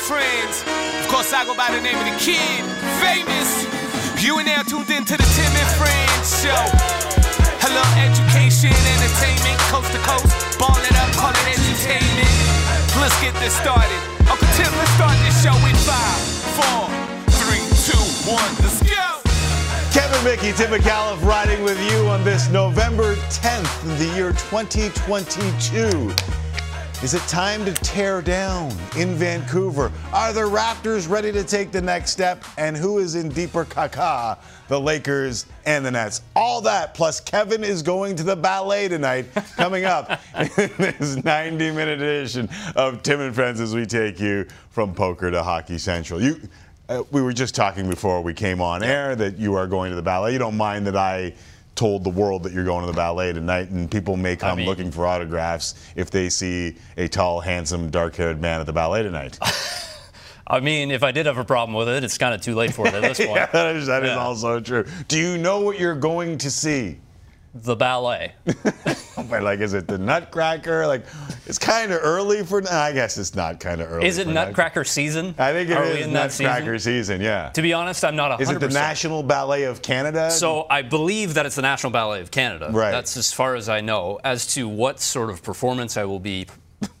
friends. Of course, I go by the name of the kid, famous. You and now tuned in to the Tim and Friends show. Hello, education, entertainment, coast to coast. Ball it up, call it entertainment. Let's get this started. Uncle Tim, let's start this show in five, four, three, two, one. Let's go. Kevin Mickey, Tim Micallef riding with you on this November 10th in the year 2022. Is it time to tear down in Vancouver? Are the Raptors ready to take the next step? And who is in deeper caca? The Lakers and the Nets. All that, plus Kevin is going to the ballet tonight, coming up in this 90 minute edition of Tim and Friends as we take you from poker to Hockey Central. You, uh, we were just talking before we came on air that you are going to the ballet. You don't mind that I told the world that you're going to the ballet tonight, and people may come mean- looking for autographs if they see a tall, handsome, dark-haired man at the ballet tonight. I mean, if I did have a problem with it, it's kind of too late for it at this point. yeah, that is, that is Yeah. also true. Do you know what you're going to see? The ballet. But, like, is it the Nutcracker? Like, it's kind of early for. I guess it's not kind of early. Is it Nutcracker season? I think it Are is Nutcracker season? season. Yeah. To be honest, I'm not 100%. Is it the National Ballet of Canada? So I believe that it's the National Ballet of Canada. Right. That's as far as I know. As to what sort of performance I will be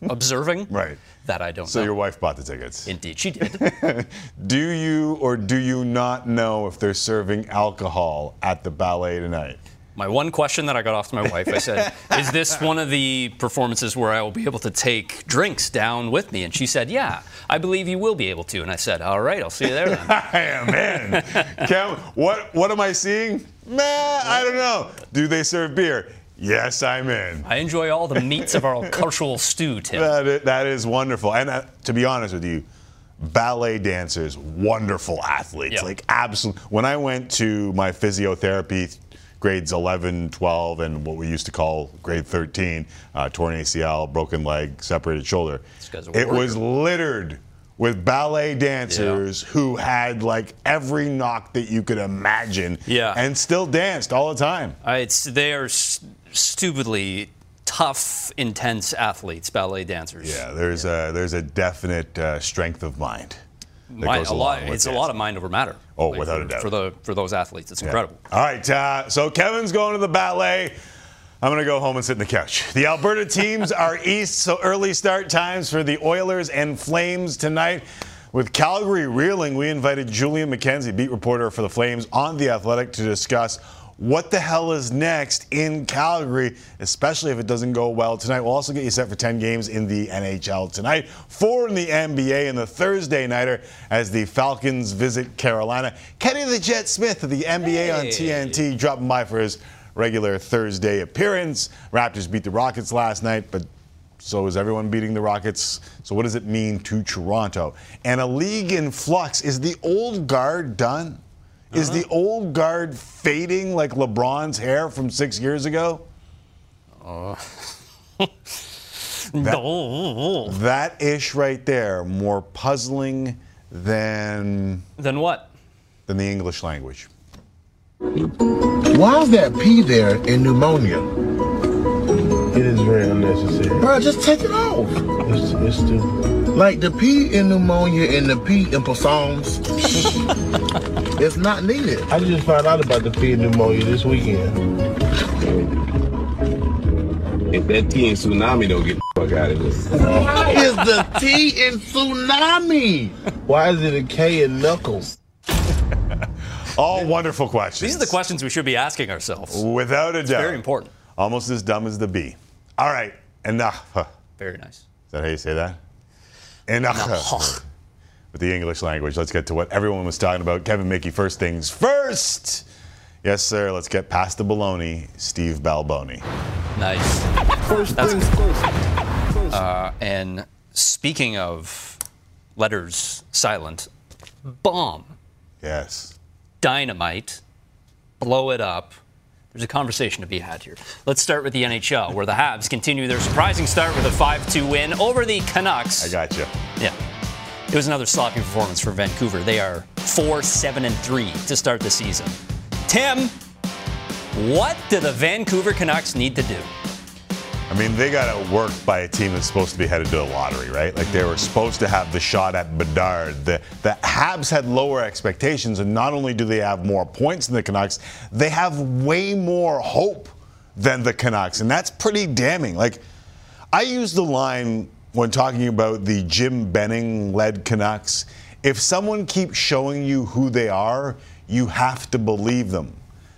observing, Right. that I don't So know. So your wife bought the tickets. Indeed, she did. Do you or do you not know if they're serving alcohol at the ballet tonight? My one question that I got off to my wife, I said, "Is this one of the performances where I will be able to take drinks down with me?" And she said, "Yeah, I believe you will be able to." And I said, "All right, I'll see you there then." I am in. Kev, what what am I seeing? Meh, I don't know. Do they serve beer? Yes, I'm in. I enjoy all the meats of our cultural stew, Tim. That is, that is wonderful. And uh, to be honest with you, ballet dancers, wonderful athletes. Yeah. Like absolutely. When I went to my physiotherapy grades 11, 12, and what we used to call grade 13, uh, torn ACL, broken leg, separated shoulder. It was littered with ballet dancers who had like every knock that you could imagine Yeah. and still danced all the time. Uh, it's they are s- stupidly tough, intense athletes, ballet dancers. Yeah, there's a there's a definite uh, strength of mind. that Mi- goes a lot, it's a lot of mind over matter. Oh, without a doubt. For the for those athletes, it's Yeah. incredible. All right, uh, so Kevin's going to the ballet. I'm going to go home and sit in the couch. The Alberta teams are east, so early start times for the Oilers and Flames tonight. With Calgary reeling, we invited Julian McKenzie, beat reporter for the Flames, on The Athletic to discuss what the hell is next in Calgary, especially if it doesn't go well tonight. We'll also get you set for 10 games in the NHL tonight, four in the NBA, and the Thursday nighter as the Falcons visit Carolina. Kenny the Jet Smith of the NBA on TNT dropping by for his regular Thursday appearance. Raptors beat the Rockets last night, but so is everyone beating the Rockets. So what does it mean to Toronto? And a league in flux. Is the old guard done? Is uh-huh. the old guard fading like LeBron's hair from six years ago? Uh. That ish right there, more puzzling than Than what? than the English language. Why is that P there in pneumonia? It is very unnecessary. Bro, just take it off. It's, it's stupid. Like the P in pneumonia and the P in psalms, it's not needed. I just found out about the P pneumonia this weekend. If that T in tsunami don't get the fuck out of here. Is the T in tsunami? Why is it a K in knuckles? All wonderful questions. These are the questions we should be asking ourselves. Without a doubt. Very important. Almost as dumb as the B. All right. Enough. Is Very nice. Is that how you say that? Enough. With the English language, let's get to what everyone was talking about. Kevin Mickey, first things first. Yes, sir. Let's get past the baloney. Steve Balboni. Nice. First That's things first. Uh, and speaking of letters silent, bomb, Yes. dynamite, blow it up. There's a conversation to be had here. Let's start with the NHL, where the Habs continue their surprising start with a 5-2 win over the Canucks. I got you. Yeah. It was another sloppy performance for Vancouver. They are 4 7 and 3 to start the season. Tim, what do the Vancouver Canucks need to do? I mean, they got outworked by a team that's supposed to be headed to the lottery, right? Like they were supposed to have the shot at Bedard. The, the Habs had lower expectations, and not only do they have more points than the Canucks, they have way more hope than the Canucks, and that's pretty damning. Like, I use the line when talking about the Jim Benning led Canucks. If someone keeps showing you who they are, you have to believe them.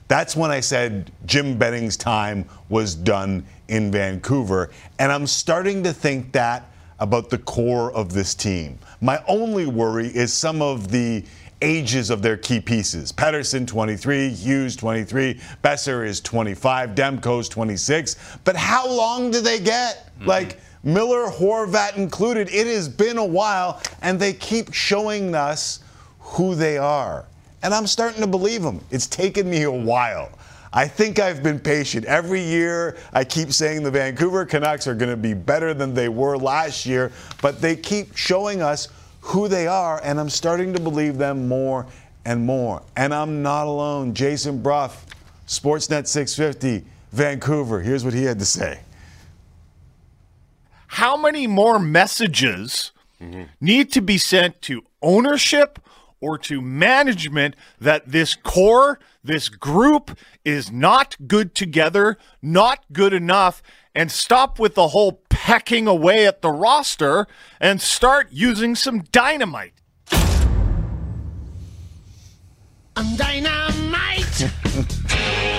That's when I said Jim Benning's time was done in Vancouver. And I'm starting to think that about the core of this team. My only worry is some of the ages of their key pieces. Pettersson, 23, Hughes, 23, Boeser is 25, Demko's 26. But how long do they get? Mm-hmm. Like, Miller, Horvat included, it has been a while, and they keep showing us who they are. And I'm starting to believe them. It's taken me a while. I think I've been patient. Every year, I keep saying the Vancouver Canucks are going to be better than they were last year, but they keep showing us who they are, and I'm starting to believe them more and more. And I'm not alone. Jason Brough, Sportsnet 650, Vancouver. Here's what he had to say. How many more messages mm-hmm. need to be sent to ownership or to management that this core, this group is not good together, not good enough, and stop with the whole pecking away at the roster and start using some dynamite. I'm dynamite.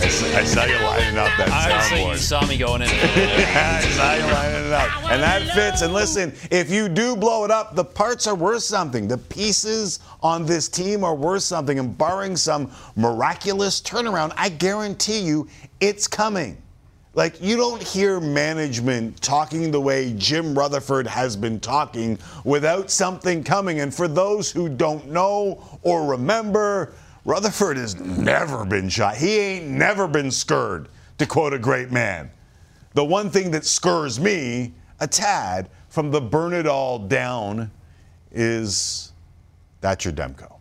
I saw you lining up that soundboard. You saw me going in. I saw you lining it up, and that fits. And listen, if you do blow it up, the parts are worth something. The pieces on this team are worth something, and barring some miraculous turnaround, I guarantee you, it's coming. Like, you don't hear management talking the way Jim Rutherford has been talking without something coming. And for those who don't know or remember, Rutherford has never been shot. He ain't never been scurred, to quote a great man. The one thing that scurs me a tad from the burn it all down is that's your Demko.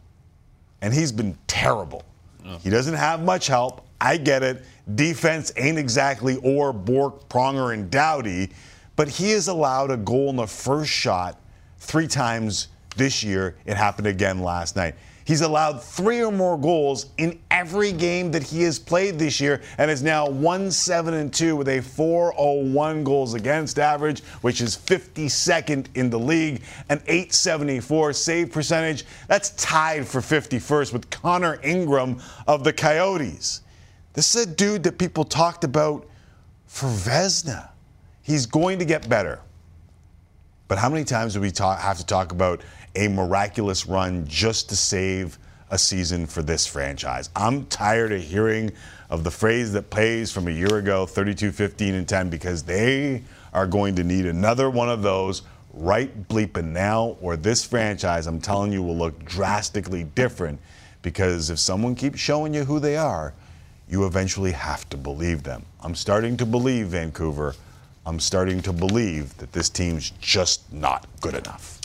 And he's been terrible. Oh. He doesn't have much help. I get it. Defense ain't exactly or Bourque, Pronger, and Doughty, but he has allowed a goal in the first shot three times this year. It happened again last night. He's allowed three or more goals in every game that he has played this year and is now 1 7 and 2 with a 401 goals against average, which is 52nd in the league, an 874 save percentage. That's tied for 51st with Connor Ingram of the Coyotes. This is a dude that people talked about for Vezina. He's going to get better. But how many times do we talk, have to talk about a miraculous run just to save a season for this franchise. I'm tired of hearing of the phrase that plays from a year ago 32, 15, and 10 because they are going to need another one of those right bleeping now, or this franchise, I'm telling you, will look drastically different because if someone keeps showing you who they are, you eventually have to believe them. I'm starting to believe, Vancouver. I'm starting to believe that this team's just not good enough.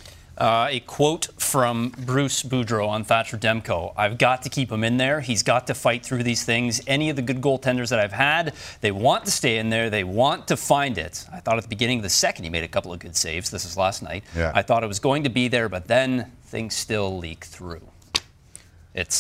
Uh, a quote from Bruce Boudreau on Thatcher Demko. I've got to keep him in there. He's got to fight through these things. Any of the good goaltenders that I've had, they want to stay in there. They want to find it. I thought at the beginning of the second he made a couple of good saves. This is last night. Yeah. I thought it was going to be there, but then things still leak through. It's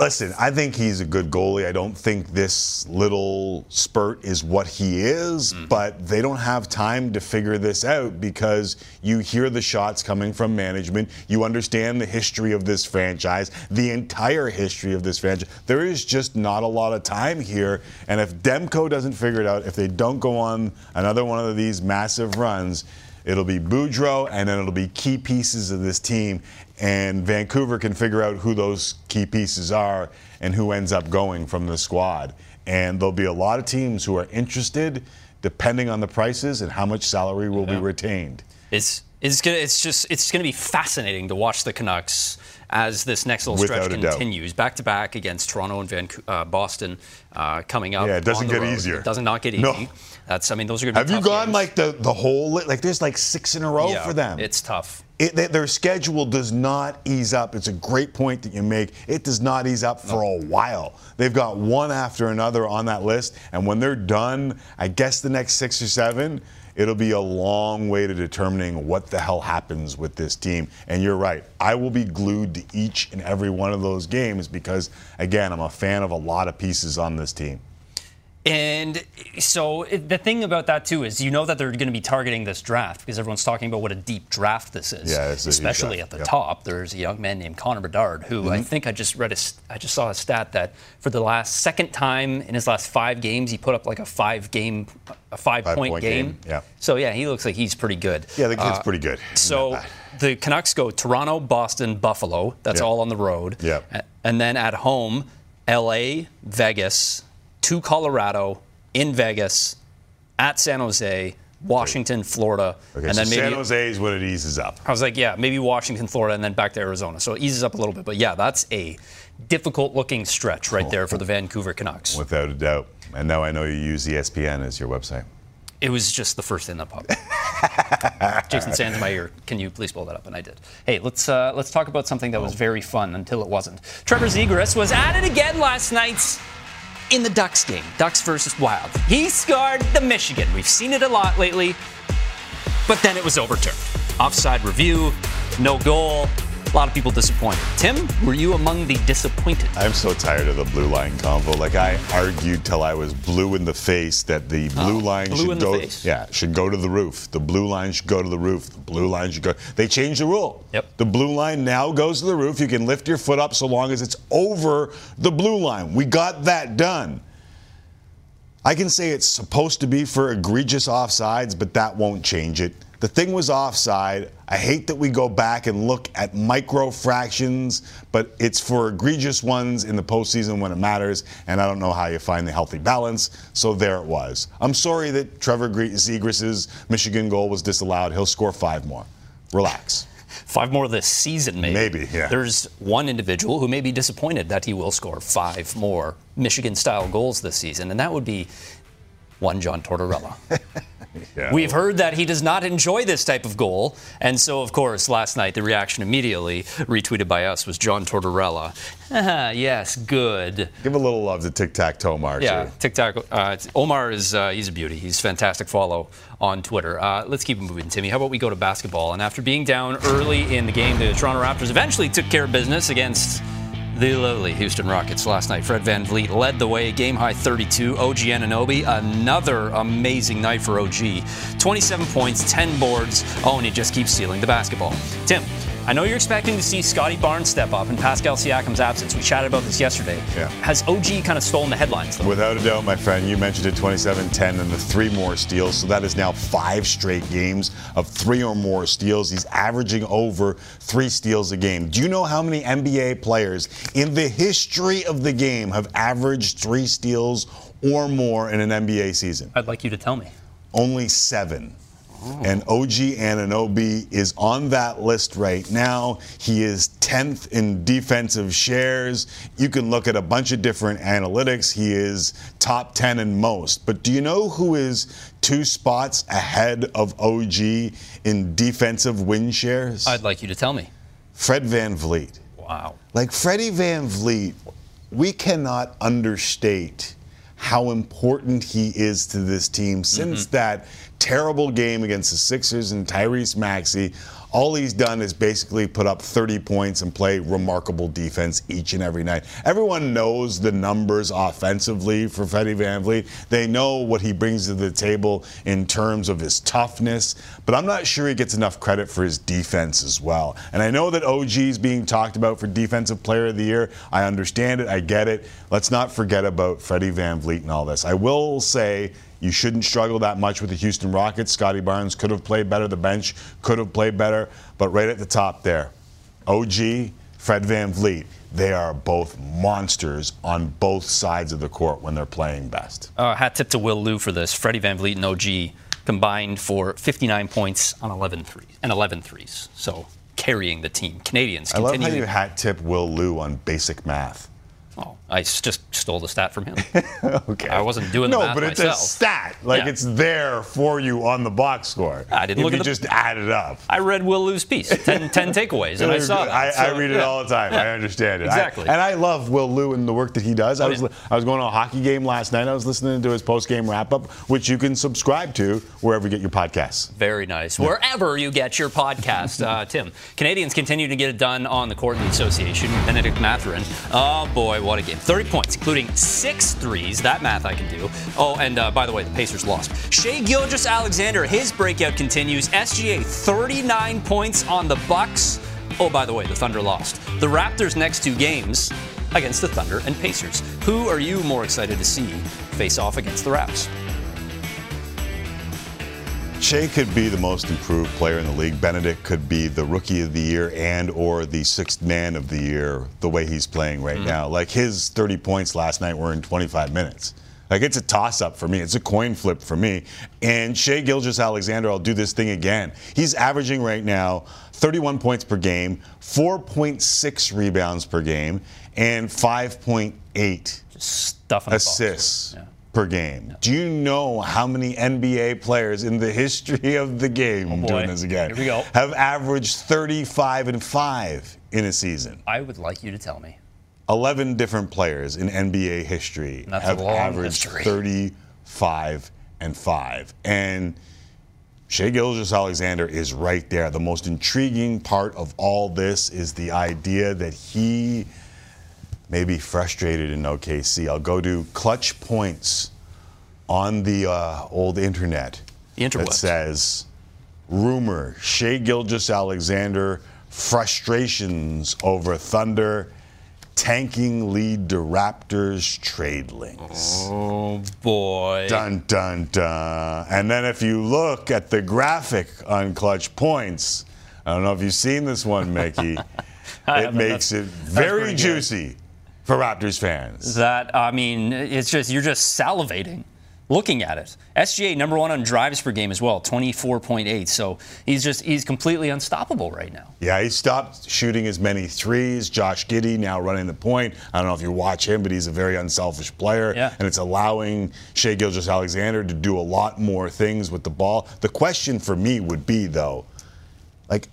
Listen, I think he's a good goalie. I don't think this little spurt is what he is, mm-hmm. but they don't have time to figure this out because you hear the shots coming from management. You understand the history of this franchise, the entire history of this franchise. There is just not a lot of time here. And if Demko doesn't figure it out, if they don't go on another one of these massive runs, It'll be Boudreau, and then it'll be key pieces of this team. And Vancouver can figure out who those key pieces are and who ends up going from the squad. And there'll be a lot of teams who are interested, depending on the prices and how much salary will yeah. be retained. It's it's gonna it's just it's gonna be fascinating to watch the Canucks as this next little Without stretch continues, back to back against Toronto and Vancouver, uh, Boston uh, coming up. Yeah, it doesn't get road. easier. It does not get easy. No. That's I mean those are going to be. Have you gone games. like the the whole like there's like six in a row yeah, for them. It's tough. It, their schedule does not ease up. It's a great point that you make. It does not ease up for a while. They've got one after another on that list, and when they're done, I guess the next six or seven, it'll be a long way to determining what the hell happens with this team. And you're right. I will be glued to each and every one of those games because, again, I'm a fan of a lot of pieces on this team. And so the thing about that too is you know that they're going to be targeting this draft because everyone's talking about what a deep draft this is. Yeah, it's a huge especially at the yeah. top. There's a young man named Connor Bedard who I think I just read a, I just saw a stat that for the last second time in his last five games he put up like a five game, a five, point, Five-point game. game, yeah. So yeah, he looks like he's pretty good. Yeah, the kid's Uh, pretty good. So the Canucks go Toronto, Boston, Buffalo. That's Yeah. all on the road. Yeah. And then at home, LA, Vegas, to Colorado, in Vegas, at San Jose, Washington, Florida, Okay, and so then maybe San Jose is when it eases up. I was like, yeah, maybe Washington, Florida, and then back to Arizona. So it eases up a little bit. But yeah, that's a difficult looking stretch right there for the Vancouver Canucks. Without a doubt. And now I know you use ESPN as your website. It was just the first thing that popped. Jason Sands in my ear. Can you please pull that up? And I did. Hey, let's uh, let's talk about something that was very fun until it wasn't. Trevor Zegras was at it again last night in the Ducks game. Ducks versus Wild. He scored the Michigan. We've seen it a lot lately, but then it was overturned. Offside review, no goal. A lot of people disappointed. Tim, were you among the disappointed? I'm so tired of the blue line convo. Like I argued till I was blue in the face that the uh, blue line blue should go. Yeah, should go to the roof. The blue line should go to the roof. The blue line should go. They changed the rule. Yep. The blue line now goes to the roof. You can lift your foot up so long as it's over the blue line. We got that done. I can say it's supposed to be for egregious offsides, but that won't change it. The thing was offside. I hate that we go back and look at micro fractions, but it's for egregious ones in the postseason when it matters, and I don't know how you find the healthy balance, so there it was. I'm sorry that Trevor Zegras' Michigan goal was disallowed. He'll score five more. Relax. Five more this season, maybe. Maybe, yeah. There's one individual who may be disappointed that he will score five more Michigan style goals this season, and that would be one John Tortorella. Yeah. We've heard that he does not enjoy this type of goal, and so, of course, last night the reaction immediately, retweeted by us, was John Tortorella. Ah, yes, good. Give a little love to Tic Tac Toe Mark. Yeah, too. TikTok. Uh, Omar is uh, he's a beauty. He's fantastic follow on Twitter. Uh, let's keep it moving, Timmy. How about we go to basketball? And after being down early in the game, the Toronto Raptors eventually took care of business against the lowly Houston Rockets last night. Fred VanVleet led the way, game high 32. OG Anunoby, another amazing night for OG. 27 points, 10 boards. Oh, and he just keeps stealing the basketball. Tim, I know you're expecting to see Scottie Barnes step up in Pascal Siakam's absence. We chatted about this yesterday. Yeah. Has OG kind of stolen the headlines, though? Without a doubt, my friend, you mentioned it 27 10 and the three more steals. So that is now five straight games of three or more steals. He's averaging over three steals a game. Do you know how many NBA players in the history of the game have averaged three steals or more in an NBA season? I'd like you to tell me. Only seven. And OG Anunoby is on that list right now. He is 10th in defensive shares. You can look at a bunch of different analytics. He is top 10 in most. But do you know who is two spots ahead of OG in defensive win shares? I'd like you to tell me. Fred VanVleet. Wow. Like Freddie VanVleet, we cannot understate how important he is to this team since mm-hmm. that terrible game against the Sixers and Tyrese Maxey. All he's done is basically put up 30 points and play remarkable defense each and every night. Everyone knows the numbers offensively for Freddie VanVleet. They know what he brings to the table in terms of his toughness, but I'm not sure he gets enough credit for his defense as well. And I know that OG is being talked about for Defensive Player of the Year. I understand it. I get it. Let's not forget about Freddie VanVleet and all this. I will say you shouldn't struggle that much with the Houston Rockets. Scottie Barnes could have played better. The bench could have played better. But right at the top there, OG, Fred VanVleet, they are both monsters on both sides of the court when they're playing best. Uh, hat tip to Will Lou for this. Freddie VanVleet and OG combined for 59 points on 11 threes and 11 threes. So carrying the team. Canadians I love how continuing. you hat tip Will Lou on basic math. oh, I just stole the stat from him. Okay. I wasn't doing the no, math but it's myself. a stat. Like Yeah. it's there for you on the box score. I didn't if look you at the- just add it up. I read Will Lou's piece, 10, 10 takeaways, and I saw that. I, I So, read it all the time. I understand it. I- Exactly. and I love Will Lou and the work that he does. I was yeah. I was going to a hockey game last night. I was listening to his post game wrap up, which you can subscribe to wherever you get your podcasts. Very nice. Wherever you get your podcast, uh, Tim. Canadians continue to get it done on the court in the association. Bennedict Mathurin. Oh boy, what a game. 30 points, including six threes. That math I can do. Oh, and uh, by the way, the Pacers lost. Shai Gilgeous-Alexander, his breakout continues. SGA 39 points on the Bucks. Oh, by the way, the Thunder lost. The Raptors' next two games against the Thunder and Pacers. Who are you more excited to see face off against the Raps? Shai could be the most improved player in the league. Bennedict could be the rookie of the year and or the sixth man of the year the way he's playing right hmm. now. Like his 30 points last night were in 25 minutes. Like it's a toss up for me. It's a coin flip for me. And Shai Gilgeous-Alexander, I'll do this thing again. He's averaging right now 31 points per game, 4.6 rebounds per game, and 5.8 Stuff in the box. assists. Per game. Do you know how many NBA players in the history of the game, I'm oh, doing this again, Here we go. have averaged 35 and 5 in a season? I would like you to tell me. 11 different players in NBA history That's have averaged history. 35 and 5. And Shai Gilgeous-Alexander is right there. The most intriguing part of all this is the idea that he may be frustrated in OKC. I'll go to clutch points on the uh, old internet The that says rumor Shai Gilgeous-Alexander frustrations over Thunder tanking lead to Raptors trade links. Oh boy. Dun dun dun. And then if you look at the graphic on clutch points, I don't know if you've seen this one, Mickey. It makes it very juicy. good. For Raptors fans. That I mean, it's just you're just salivating looking at it. SGA number one on drives per game as well, 24.8. So he's just he's completely unstoppable right now. Yeah, he stopped shooting as many threes. Josh Giddey now running the point. I don't know if you watch him, but he's a very unselfish player. Yeah. And it's allowing Shai Gilgeous-Alexander to do a lot more things with the ball. The question for me would be, though, like,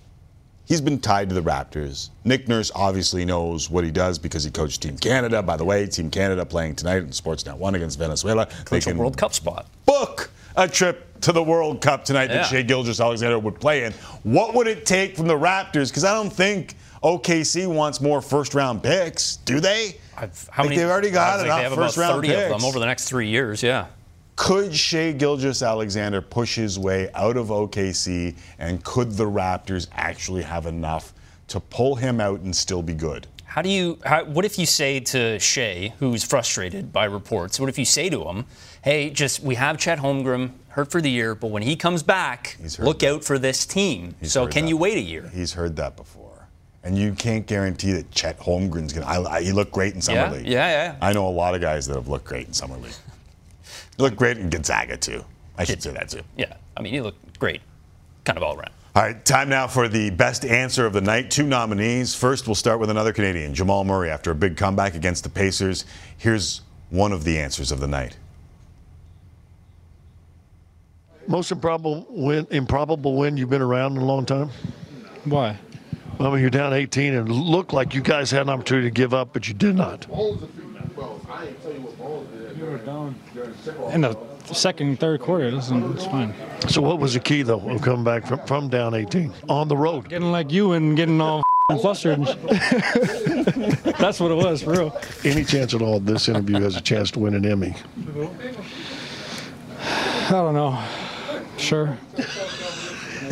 he's been tied to the Raptors. Nick Nurse obviously knows what he does because he coached Team Canada. By the way, Team Canada playing tonight in Sportsnet 1 against Venezuela. They a World Cup spot. book a trip to the World Cup tonight Yeah. that Shai Gilgeous-Alexander would play in. What would it take from the Raptors? Because I don't think OKC wants more first round picks, do they? I've, how Like, many? they've already got enough they have first about round 30 of them over the next three years. Yeah. Could Shai Gilgeous-Alexander push his way out of OKC, and could the Raptors actually have enough to pull him out and still be good? How do you? How, what if you say to Shai, who's frustrated by reports? What if you say to him, "Hey, just we have Chet Holmgren hurt for the year, but when he comes back, look that. out for this team. He's so can that. you wait a year?" He's heard that before. And you can't guarantee that Chet Holmgren's going to. i He looked great in Summer Yeah, League. yeah, yeah. I know a lot of guys that have looked great in Summer League. Look great in Gonzaga, too. I should say that, too. Yeah, I mean, you look great, kind of all around. All right, time now for the best answer of the night. Two nominees. First, we'll start with another Canadian, Jamal Murray, after a big comeback against the Pacers. Here's one of the answers of the night. Most improbable win, improbable win you've been around in a long time. Why? Well, I mean, you're down 18 and it looked like you guys had an opportunity to give up, but you did not. In the second, third quarter, it's, it's fine. So, what was the key though of coming back from, from down 18 on the road? Getting like you and getting all flustered. That's what it was, for real. Any chance at all this interview has a chance to win an Emmy? I don't know. Sure.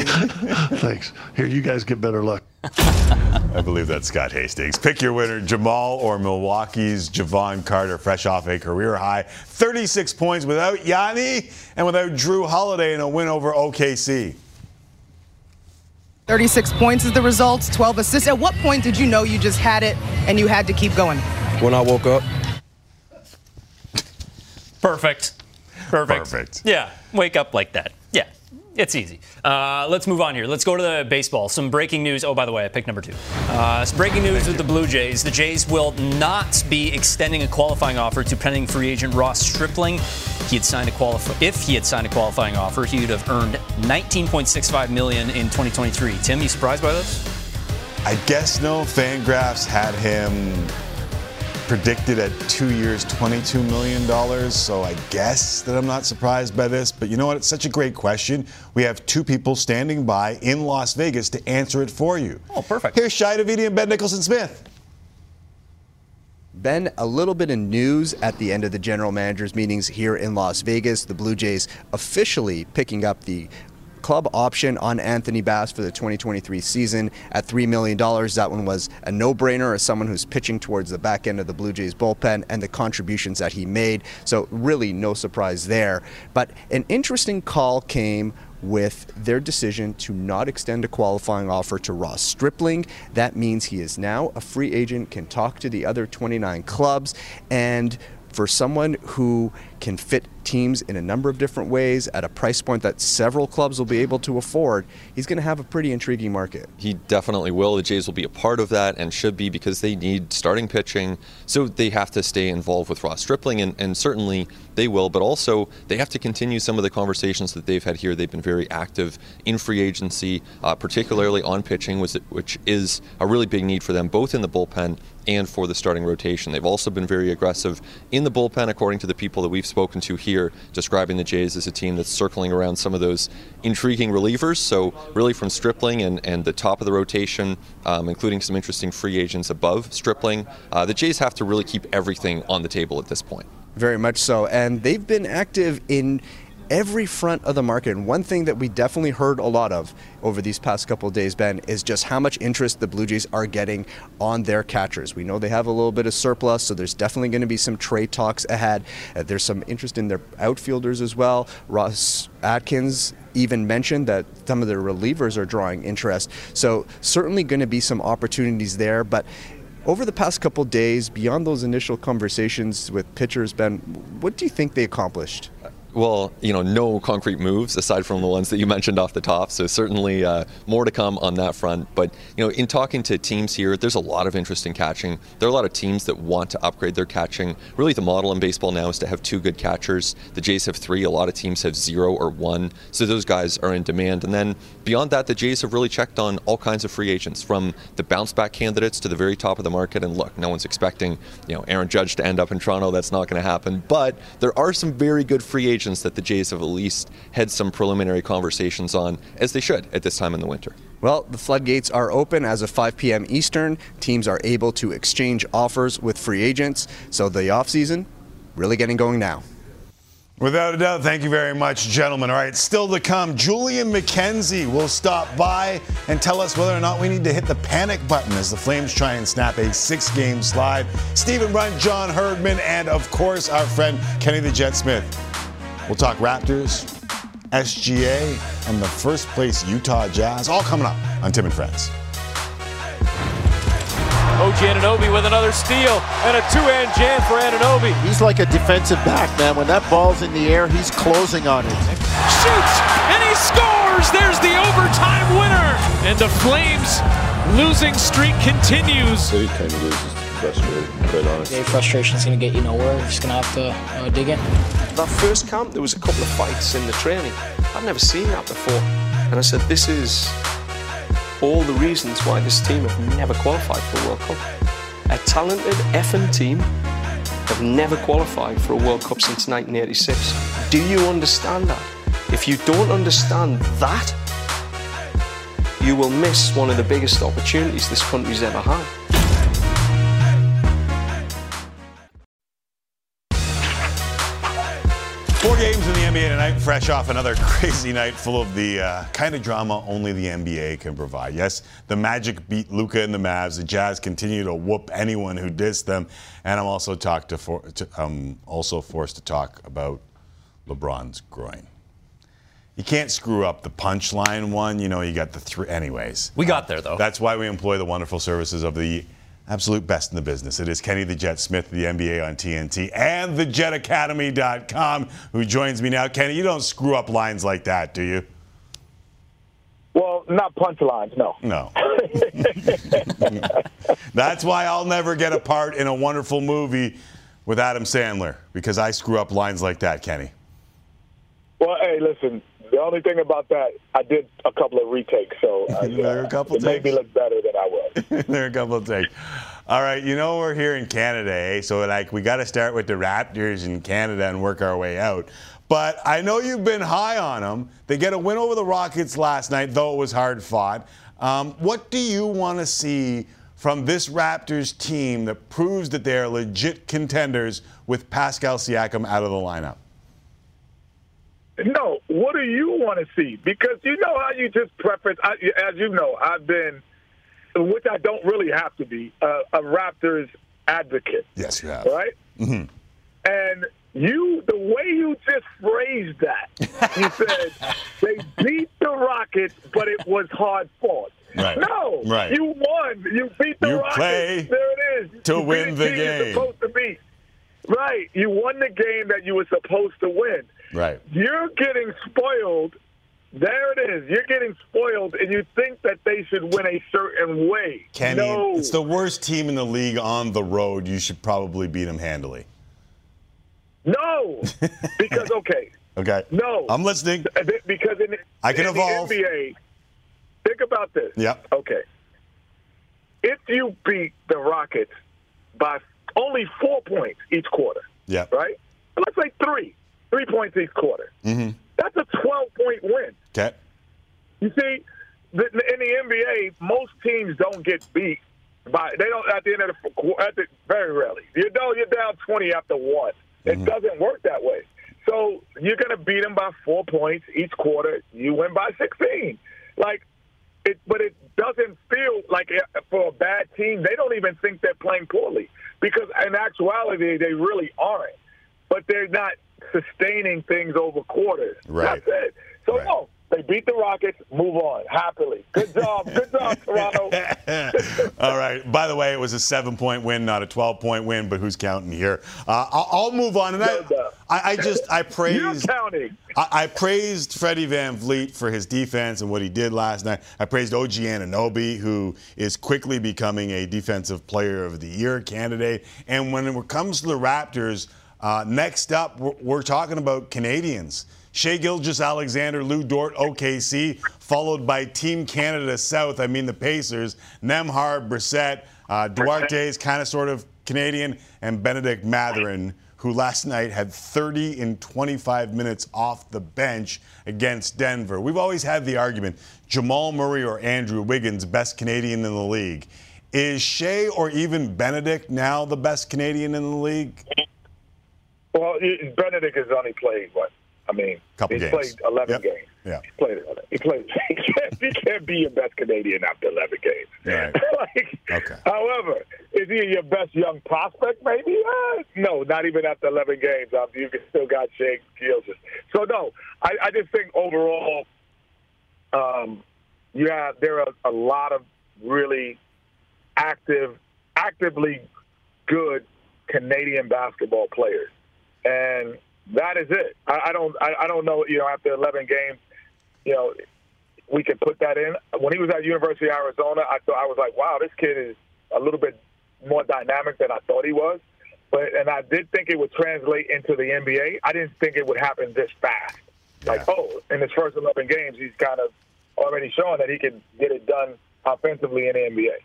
Thanks. Here, you guys get better luck. I believe that's Scott Hastings. Pick your winner, Jamal or Milwaukee's Jevon Carter, fresh off a career high 36 points without Yanni and without Jrue Holiday in a win over OKC. 36 points is the result, 12 assists. At what point did you know you just had it and you had to keep going? When I woke up, Perfect. Perfect. Perfect. Yeah, wake up like that. It's easy. Uh, let's move on here. Let's go to the baseball. Some breaking news. Oh, by the way, I picked number two. Uh, some breaking news with the Blue Jays. The Jays will not be extending a qualifying offer to pending free agent Ross Stripling. He had signed a qualif- if he had signed a qualifying offer, he would have earned 19.65 million in 2023. Tim, you surprised by this? I guess no. Fangraphs had him predicted at two years, $22 million. So I guess that I'm not surprised by this. But you know what? It's such a great question. We have two people standing by in Las Vegas to answer it for you. Oh, perfect. Here's Shi Davidi and Ben Nicholson Smith. Ben, a little bit of news at the end of the general managers meetings here in Las Vegas. The Blue Jays officially picking up the club option on Anthony Bass for the 2023 season at $3 million. That one was a no brainer as someone who's pitching towards the back end of the Blue Jays bullpen and the contributions that he made. So, really, no surprise there. But an interesting call came with their decision to not extend a qualifying offer to Ross Stripling. That means he is now a free agent, can talk to the other 29 clubs, and for someone who can fit teams in a number of different ways at a price point that several clubs will be able to afford, he's going to have a pretty intriguing market. He definitely will. The Jays will be a part of that and should be because they need starting pitching. So they have to stay involved with Ross Stripling, and, and certainly they will. But also, they have to continue some of the conversations that they've had here. They've been very active in free agency, uh, particularly on pitching, which is a really big need for them, both in the bullpen and for the starting rotation. They've also been very aggressive in the bullpen, according to the people that we've spoken to here, describing the Jays as a team that's circling around some of those intriguing relievers. So, really, from Stripling and, and the top of the rotation, um, including some interesting free agents above Stripling, uh, the Jays have to really keep everything on the table at this point. Very much so. And they've been active in every front of the market. And one thing that we definitely heard a lot of over these past couple of days, Ben, is just how much interest the Blue Jays are getting on their catchers. We know they have a little bit of surplus, so there's definitely going to be some trade talks ahead. Uh, there's some interest in their outfielders as well. Ross Atkins even mentioned that some of their relievers are drawing interest. So certainly going to be some opportunities there, but over the past couple days, beyond those initial conversations with pitchers, Ben, what do you think they accomplished? Well, you know, no concrete moves aside from the ones that you mentioned off the top. So certainly uh, more to come on that front. But you know, in talking to teams here, there's a lot of interest in catching. There are a lot of teams that want to upgrade their catching. Really, the model in baseball now is to have two good catchers. The Jays have three. A lot of teams have zero or one. So those guys are in demand. And then beyond that, the Jays have really checked on all kinds of free agents, from the bounce back candidates to the very top of the market. And look, no one's expecting you know Aaron Judge to end up in Toronto. That's not going to happen. But there are some very good free agents agents that the Jays have at least had some preliminary conversations on, as they should at this time in the winter. Well, the floodgates are open as of 5 p.m. Eastern. Teams are able to exchange offers with free agents. So the offseason really getting going now. Without a doubt, thank you very much, gentlemen. All right, still to come, Julian McKenzie will stop by and tell us whether or not we need to hit the panic button as the Flames try and snap a six game slide. Stephen Brunt, John Herdman, and of course, our friend Kenny the Jet Smith. We'll talk Raptors, SGA, and the first place Utah Jazz, all coming up on Tim and Friends. OG Anunoby with another steal and a two-hand jam for Anunoby. He's like a defensive back, man. When that ball's in the air, he's closing on it. Shoots and he scores. There's the overtime winner. And the Flames losing streak continues. City kind of loses frustrated, quite honest. Yeah, frustration's going to get you nowhere. You're just going to have to uh, dig in. That first camp, there was a couple of fights in the training. I'd never seen that before. And I said, this is all the reasons why this team have never qualified for a World Cup. A talented effing team have never qualified for a World Cup since 1986. Do you understand that? If you don't understand that, you will miss one of the biggest opportunities this country's ever had. Four games in the NBA tonight, fresh off another crazy night full of the uh, kind of drama only the NBA can provide. Yes, the Magic beat Luka and the Mavs. The Jazz continue to whoop anyone who dissed them. And I'm also talked to, for, to um, also forced to talk about LeBron's groin. You can't screw up the punchline one. You know, you got the three. Anyways, we got there though. That's why we employ the wonderful services of the absolute best in the business. It is Kenny the Jet Smith, the NBA on TNT, and thejetacademy.com, who joins me now. Kenny, you don't screw up lines like that, do you? Well, not punchlines. No. No. That's why I'll never get a part in a wonderful movie with Adam Sandler because I screw up lines like that, Kenny. Well, hey, listen. The only thing about that, I did a couple of retakes, so uh, There are a couple it made me look better than I was. there are a couple of things. All right, you know we're here in Canada, eh? So like we got to start with the Raptors in Canada and work our way out. But I know you've been high on them. They get a win over the Rockets last night, though it was hard fought. Um, what do you want to see from this Raptors team that proves that they are legit contenders with Pascal Siakam out of the lineup? No, what do you want to see? Because you know how you just preface, I, as you know, I've been, which I don't really have to be, uh, a Raptors advocate. Yes, you have. Right? Mm-hmm. And you, the way you just phrased that, you said they beat the Rockets, but it was hard fought. Right. No, Right. you won. You beat the You Rockets. play there it is. to You win the team you're game. Supposed to beat. Right. You won the game that you were supposed to win. Right. You're getting spoiled. There it is. You're getting spoiled, and you think that they should win a certain way. Kenny, no. it's the worst team in the league on the road. You should probably beat them handily. No, because okay, Okay. no, I'm listening. because in, I can in evolve. the NBA, think about this. Yep. Okay, if you beat the Rockets by only four points each quarter, Yep. right? Let's say three, three points each quarter. Mm-hmm. That's a 12 point win. Okay. You see, in the NBA, most teams don't get beat by they don't at the end of the at the very rarely. You know, you're down 20 after one. It doesn't work that way. So you're going to beat them by four points each quarter. You win by 16. Like it, but it doesn't feel like it, for a bad team. They don't even think they're playing poorly because in actuality they really aren't. But they're not sustaining things over quarters. Right. That's it. So no, they beat the Rockets. Move on happily. Good job. Good job, Toronto. All right. By the way, it was a seven-point win, not a twelve-point win. But who's counting here? Uh, I'll, I'll move on. And I, I, I just I praised. counting. I, I praised Freddie VanVleet for his defense and what he did last night. I praised OG Anunoby, who is quickly becoming a defensive player of the year candidate. And when it comes to the Raptors, uh, next up, we're, we're talking about Canadians. Shea Gilgis Alexander, Lu Dort, OKC, followed by Team Canada South. I mean the Pacers, Nembhard, Brissett, uh, Duarte's kind of sort of Canadian, and Bennedict Mathurin, who last night had 30 in 25 minutes off the bench against Denver. We've always had the argument Jamal Murray or Andrew Wiggins, best Canadian in the league. Is Shai or even Bennedict now the best Canadian in the league? Well, Bennedict has only played what? I mean, Couple he's games. played 11 Yep. games. Yeah. He played. He played. He can't, he can't be your best Canadian after 11 games. Right. like, Okay. However, is he your best young prospect? Maybe. Uh, no, not even after 11 games. Um, you still got Shai Gilgeous. So no, I, I just think overall, um, you have there are a lot of really active, actively good Canadian basketball players, and that is it. I, I don't, I, I don't know. You know, after 11 games, you know, we can put that in. When he was at University of Arizona, I thought I was like, wow, this kid is a little bit more dynamic than I thought he was. But and I did think it would translate into the NBA. I didn't think it would happen this fast. Like, oh, in his first 11 games, he's kind of already showing that he can get it done offensively in the NBA.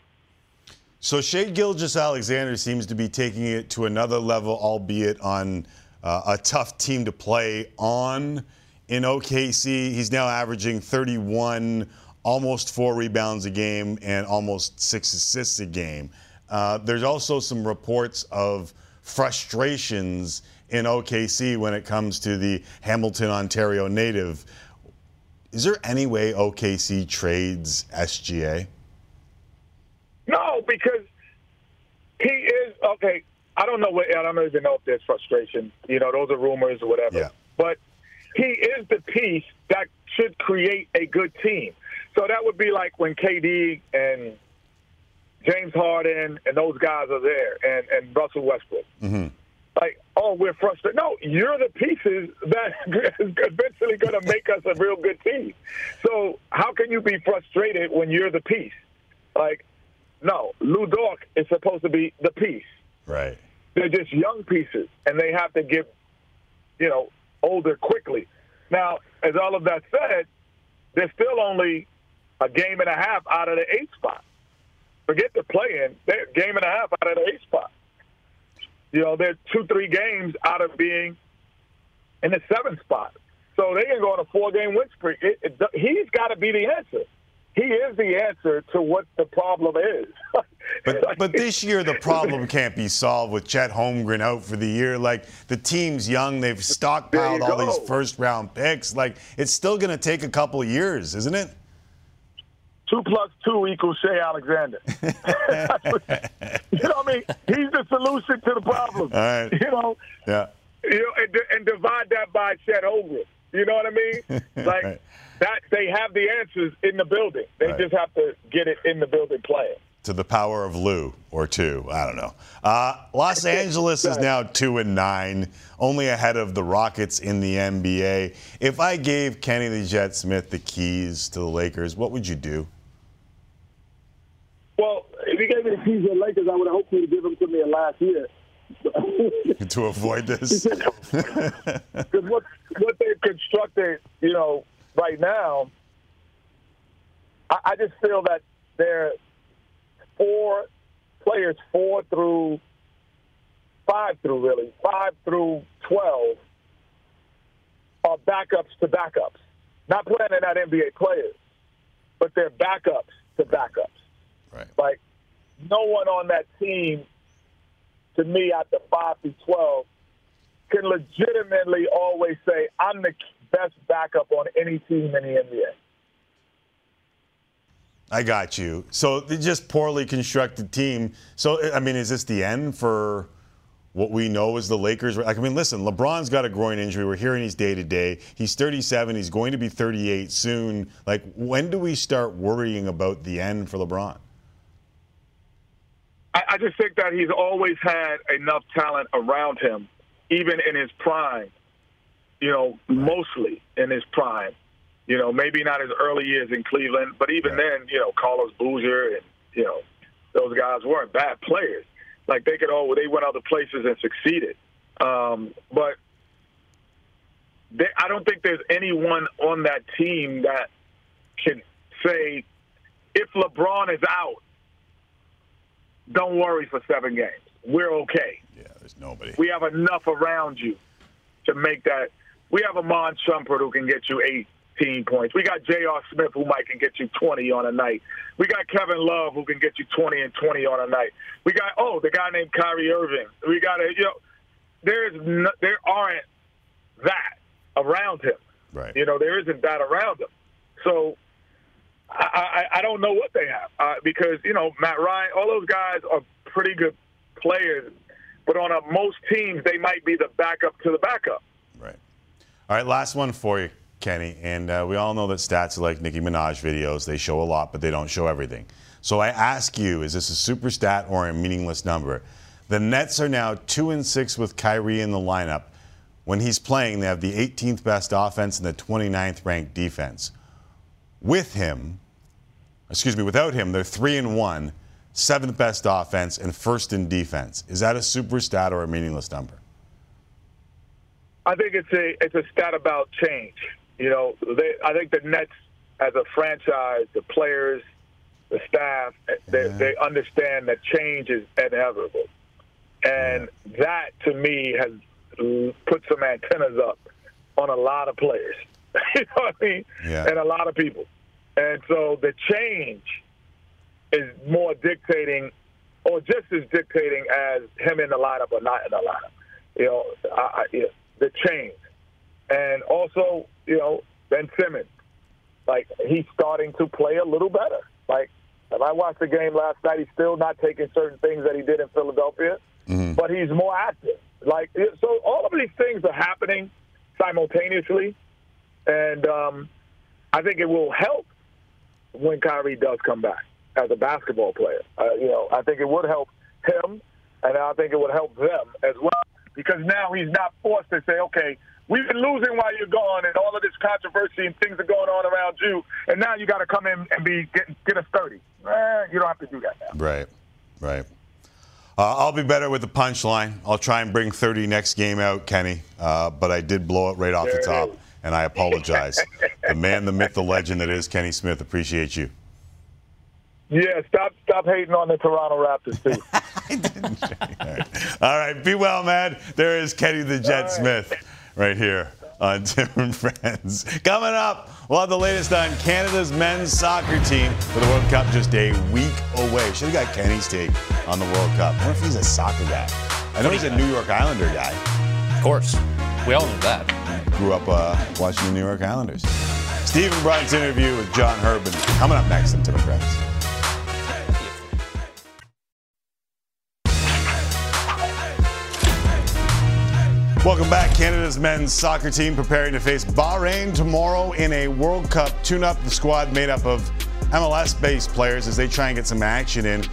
So Shai Gilgeous-Alexander seems to be taking it to another level, albeit on uh, a tough team to play on in OKC. He's now averaging 31, almost four rebounds a game, and almost six assists a game. Uh, there's also some reports of frustrations in OKC when it comes to the Hamilton, Ontario native. Is there any way OKC trades SGA? No, because he is okay. I don't know what I don't even know if there's frustration. You know, those are rumors or whatever. But he is the piece that should create a good team. So that would be like when KD and James Harden and those guys are there, and and Russell Westbrook. Mm-hmm. Like oh, we're frustrated. No, you're the pieces that is eventually going to make us a real good team. So how can you be frustrated when you're the piece? Like, no, Lu Dort is supposed to be the piece. Right. They're just young pieces, and they have to get, you know, older quickly. Now, as all of that said, they're still only a game and a half out of the eight spot. Forget the play-in; they're game and a half out of the eight spot. You know, they're two, three games out of being in the seventh spot. So they can go on a four-game win streak. It, it, he's got to be the answer. He is the answer to what the problem is. But but this year the problem can't be solved with Chet Holmgren out for the year. Like the team's young, they've stockpiled all these first round picks. Like it's still going to take a couple of years, isn't it? two plus two equals Shai Alexander. You know what I mean? He's the solution to the problem. All right. You know, Yeah. you know, and, and divide that by Chet Holmgren. You know what I mean? Like Right. That, they have the answers in the building. They Right. just have to get it in the building playing. To the power of Lou or two, I don't know. Uh, Los Angeles is now two and nine, only ahead of the Rockets in the NBA. If I gave Kenny the Jet Smith the keys to the Lakers, what would you do? Well, if you gave me the keys to the Lakers, I would have hoped you to give them to me last year. to avoid this? Because what what they've constructed, you know, right now, I, I just feel that there are four players, four through five through really five through twelve, are backups to backups. Not playing in that NBA players, but they're backups to backups. Right. Like no one on that team, to me, at the five through twelve, can legitimately always say, I'm the best backup on any team in the NBA. I got you. So just poorly constructed team. So I mean, is this the end for what we know as the Lakers? Like, I mean, listen, LeBron's got a groin injury. We're hearing he's day to day. He's 37. He's going to be 38 soon. Like, when do we start worrying about the end for LeBron? I, I just think that he's always had enough talent around him, even in his prime. You know, mostly in his prime. You know, maybe not his early years in Cleveland, but even then, you know, Carlos Boozer and you know, those guys weren't bad players. Like they could all they went other places and succeeded. Um, but they, I don't think there's anyone on that team that can say if LeBron is out, don't worry for seven games. We're okay. Yeah, there's nobody. We have enough around you to make that. We have Iman Shumpert who can get you 18 points. We got J.R. Smith who might can get you 20 on a night. We got Kevin Love who can get you 20 and 20 on a night. We got oh the guy named Kyrie Irving. We got a you know there's no, there aren't that around him. Right. You know there isn't that around him. So I, I, I don't know what they have uh, because you know Matt Ryan, all those guys are pretty good players, but on a, most teams they might be the backup to the backup. All right, last one for you, Kenny. And uh, we all know that stats are like Nicki Minaj videos. They show a lot, but they don't show everything. So I ask you, is this a super stat or a meaningless number? The Nets are now 2 and 6 with Kyrie in the lineup. When he's playing, they have the 18th best offense and the 29th ranked defense. With him, excuse me, without him, they're 3 and 1, seventh best offense and first in defense. Is that a super stat or a meaningless number? I think it's a it's a stat about change. You know, they, I think the Nets as a franchise, the players, the staff, they, they understand that change is inevitable, and that to me has put some antennas up on a lot of players. you know what I mean? Yeah. And a lot of people, and so the change is more dictating, or just as dictating as him in the lineup or not in the lineup. You know, I, I, yeah, the change, and also you know Ben Simmons, like he's starting to play a little better. Like if I watched the game last night, he's still not taking certain things that he did in Philadelphia, but he's more active. Like so, all of these things are happening simultaneously, and um, I think it will help when Kyrie does come back as a basketball player. Uh, you know, I think it would help him, and I think it would help them as well. Because now he's not forced to say, okay, we've been losing while you're gone, and all of this controversy and things are going on around you, and now you got to come in and be get, get us 30. Eh, you don't have to do that now. Right, right. Uh, I'll be better with the punchline. I'll try and bring 30 next game out, Kenny. Uh, but I did blow it right off There the top, and I apologize. the man, the myth, the legend that is Kenny Smith. Appreciate you. Yeah, stop stop hating on the Toronto Raptors too. All right, be well, man. There is Kenny the Jet Smith right here on Tim and Friends. Coming up, we'll have the latest on Canada's men's soccer team for the World Cup just a week away. Should have got Kenny's take on the World Cup. I wonder if he's a soccer guy. I know he's a New York Islander guy. Of course. We all know that. Grew up uh, watching the New York Islanders. Stephen Brunt's interview with John Herdman coming up next on Tim and Friends. Welcome back. Canada's men's soccer team preparing to face Bahrain tomorrow in a World Cup tune-up. The squad made up of MLS-based players as they try and get some action in.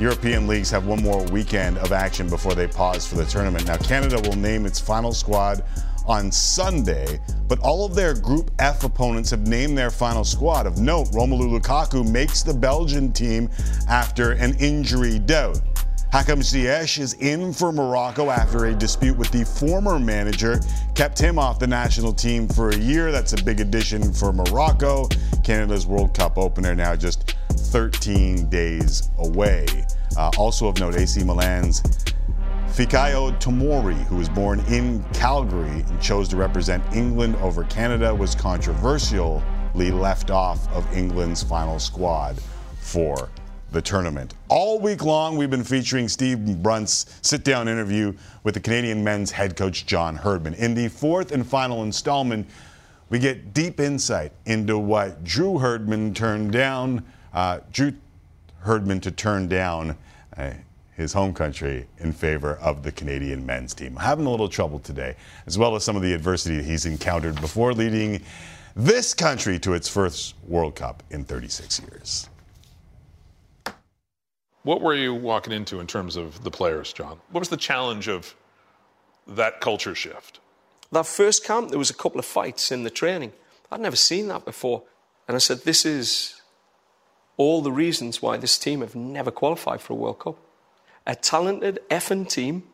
European leagues have one more weekend of action before they pause for the tournament. Now, Canada will name its final squad on Sunday, but all of their Group F opponents have named their final squad. Of note, Romelu Lukaku makes the Belgian team after an injury doubt. Hakim Ziyech is in for Morocco after a dispute with the former manager kept him off the national team for a year. That's a big addition for Morocco. Canada's World Cup opener now just 13 days away. Uh, also of note, AC Milan's Fikayo Tomori, who was born in Calgary and chose to represent England over Canada, was controversially left off of England's final squad for the tournament. All week long, we've been featuring Steve Brunt's sit down interview with the Canadian men's head coach, John Herdman. In the fourth and final installment, we get deep insight into what Drew Herdman turned down, uh, Drew Herdman to turn down uh, his home country in favor of the Canadian men's team. Having a little trouble today, as well as some of the adversity he's encountered before leading this country to its first World Cup in 36 years. What were you walking into in terms of the players, John? What was the challenge of that culture shift? That first camp, there was a couple of fights in the training. I'd never seen that before. And I said, this is all the reasons why this team have never qualified for a World Cup. A talented effing team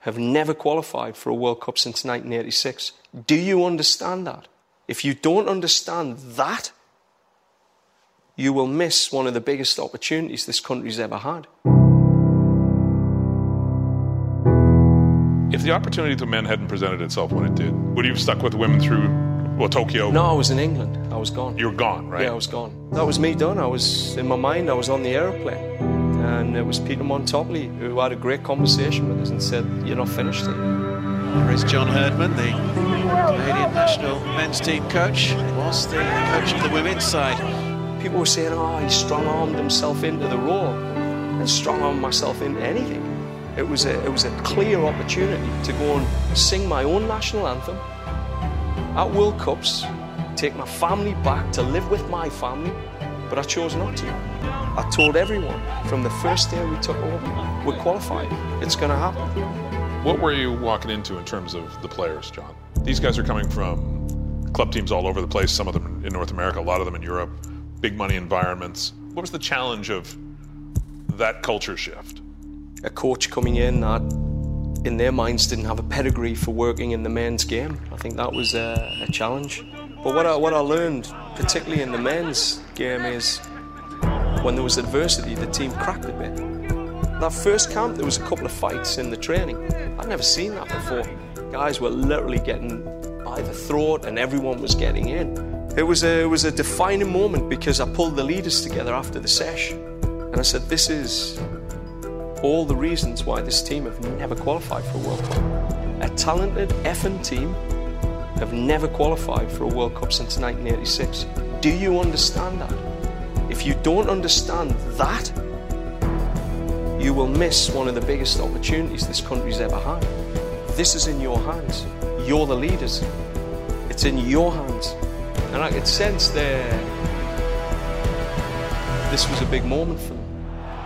have never qualified for a World Cup since 1986. Do you understand that? If you don't understand that, you will miss one of the biggest opportunities this country's ever had. If the opportunity to men hadn't presented itself when it did, would you have stuck with the women through, well, Tokyo? No, I was in England. I was gone. You were gone, right? Yeah, I was gone. That was me done. I was, in my mind, I was on the aeroplane. And it was Peter Montopoli who had a great conversation with us and said, You're not finished here. There is John Herdman, the Canadian national men's team coach. Was the coach of the women's side. People were saying, Oh, he strong armed himself into the role. And strong armed myself into anything. It was, a, it was a clear opportunity to go and sing my own national anthem at World Cups, take my family back to live with my family, but I chose not to. I told everyone from the first day we took over, we're qualified. It's going to happen. What were you walking into in terms of the players, John? These guys are coming from club teams all over the place, some of them in North America, a lot of them in Europe, big money environments. What was the challenge of that culture shift? A coach coming in that, in their minds, didn't have a pedigree for working in the men's game. I think that was a, a challenge. But what I, what I learned, particularly in the men's game, is when there was adversity, the team cracked a bit. That first camp, there was a couple of fights in the training. I'd never seen that before. Guys were literally getting by the throat, and everyone was getting in. It was a, it was a defining moment because I pulled the leaders together after the sesh, and I said, "This is all the reasons why this team have never qualified for a World Cup. A talented effing team have never qualified for a World Cup since 1986. Do you understand that? If you don't understand that, you will miss one of the biggest opportunities this country's ever had. This is in your hands. You're the leaders. It's in your hands. And I could sense there this was a big moment for them.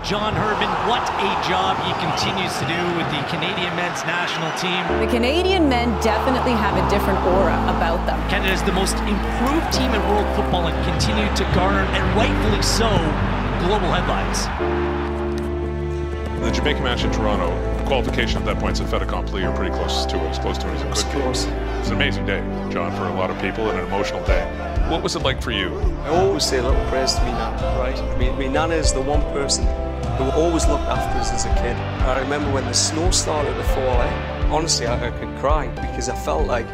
John Herdman, what a job he continues to do with the Canadian men's national team. The Canadian men definitely have a different aura about them. Canada is the most improved team in world football and continue to garner, and rightfully so, global headlines. The Jamaica match in Toronto, qualification at that point is a fait accompli. You're pretty close to it, as close to it as it could close. be. It's an amazing day, John, for a lot of people, and an emotional day. What was it like for you? I always say a little prayers to me nana, right? Me, me nana is the one person who always looked after us as a kid. I remember when the snow started to fall, eh? honestly, I, I could cry because I felt like,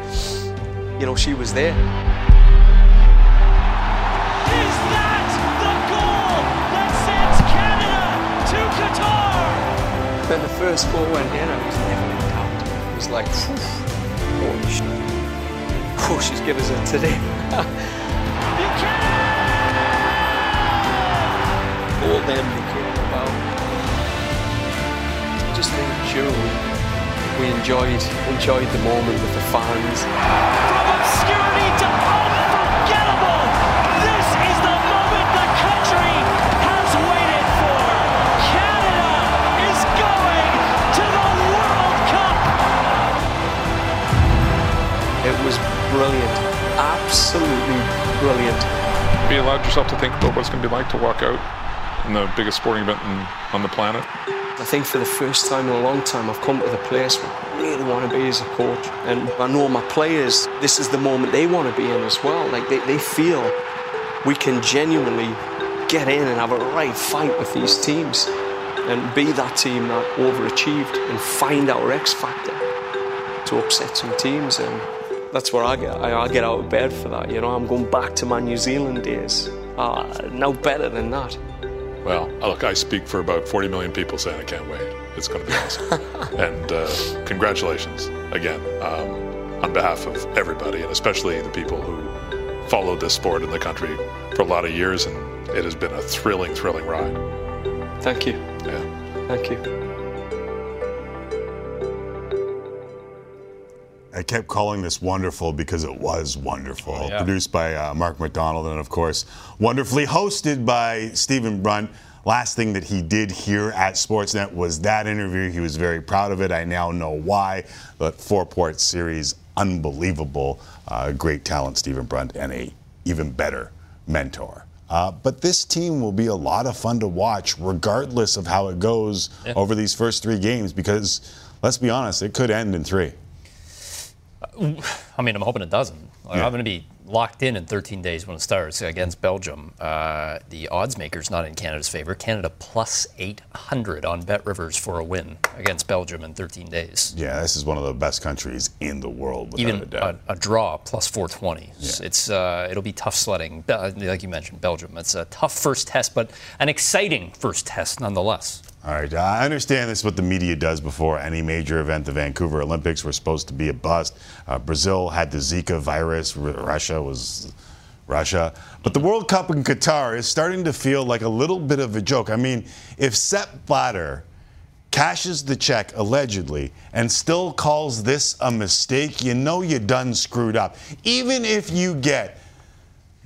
you know, she was there. First ball went in, I was never in doubt. It was like, holy shit. Oh, she's given us it today. All them we cared about. Just think, we, we enjoyed enjoyed the moment with the fans. Brilliant, absolutely brilliant. Have you allowed yourself to think about what it's going to be like to walk out in the biggest sporting event in, on the planet? I think for the first time in a long time, I've come to the place where I really want to be as a coach. And I know my players, this is the moment they want to be in as well. Like they, they feel we can genuinely get in and have a right fight with these teams and be that team that overachieved and find our X factor to upset some teams. And that's where I get, I, I get out of bed for that. You know, I'm going back to my New Zealand days. Uh, no better than that. Well, look, I speak for about 40 million people saying I can't wait. It's going to be awesome. and uh, congratulations again um, on behalf of everybody, and especially the people who followed this sport in the country for a lot of years. And it has been a thrilling, thrilling ride. Thank you. Yeah. Thank you. I kept calling this wonderful because it was wonderful. Oh, yeah. Produced by uh, Mark McDonald and, of course, wonderfully hosted by Stephen Brunt. Last thing that he did here at Sportsnet was that interview. He was very proud of it. I now know why. The four port series, unbelievable. Uh, great talent, Stephen Brunt, and a even better mentor. Uh, but this team will be a lot of fun to watch, regardless of how it goes Yeah. over these first three games, because let's be honest, it could end in three. 五。I mean, I'm hoping it doesn't. Like, I'm going to be locked in in 13 days when it starts against Belgium. Uh, the odds maker's not in Canada's favor. Canada plus 800 on Bet Rivers for a win against Belgium in 13 days. Yeah, this is one of the best countries in the world, Even a doubt. a, a draw plus 420. It's, it's uh, it'll be tough sledding. Like you mentioned, Belgium. It's a tough first test, but an exciting first test nonetheless. All right, I understand this is what the media does before any major event. The Vancouver Olympics were supposed to be a bust. Uh, Brazil had the Zika virus. Russia was Russia. But the World Cup in Qatar is starting to feel like a little bit of a joke. I mean, if Sepp Blatter cashes the check allegedly and still calls this a mistake, you know you done screwed up. Even if you get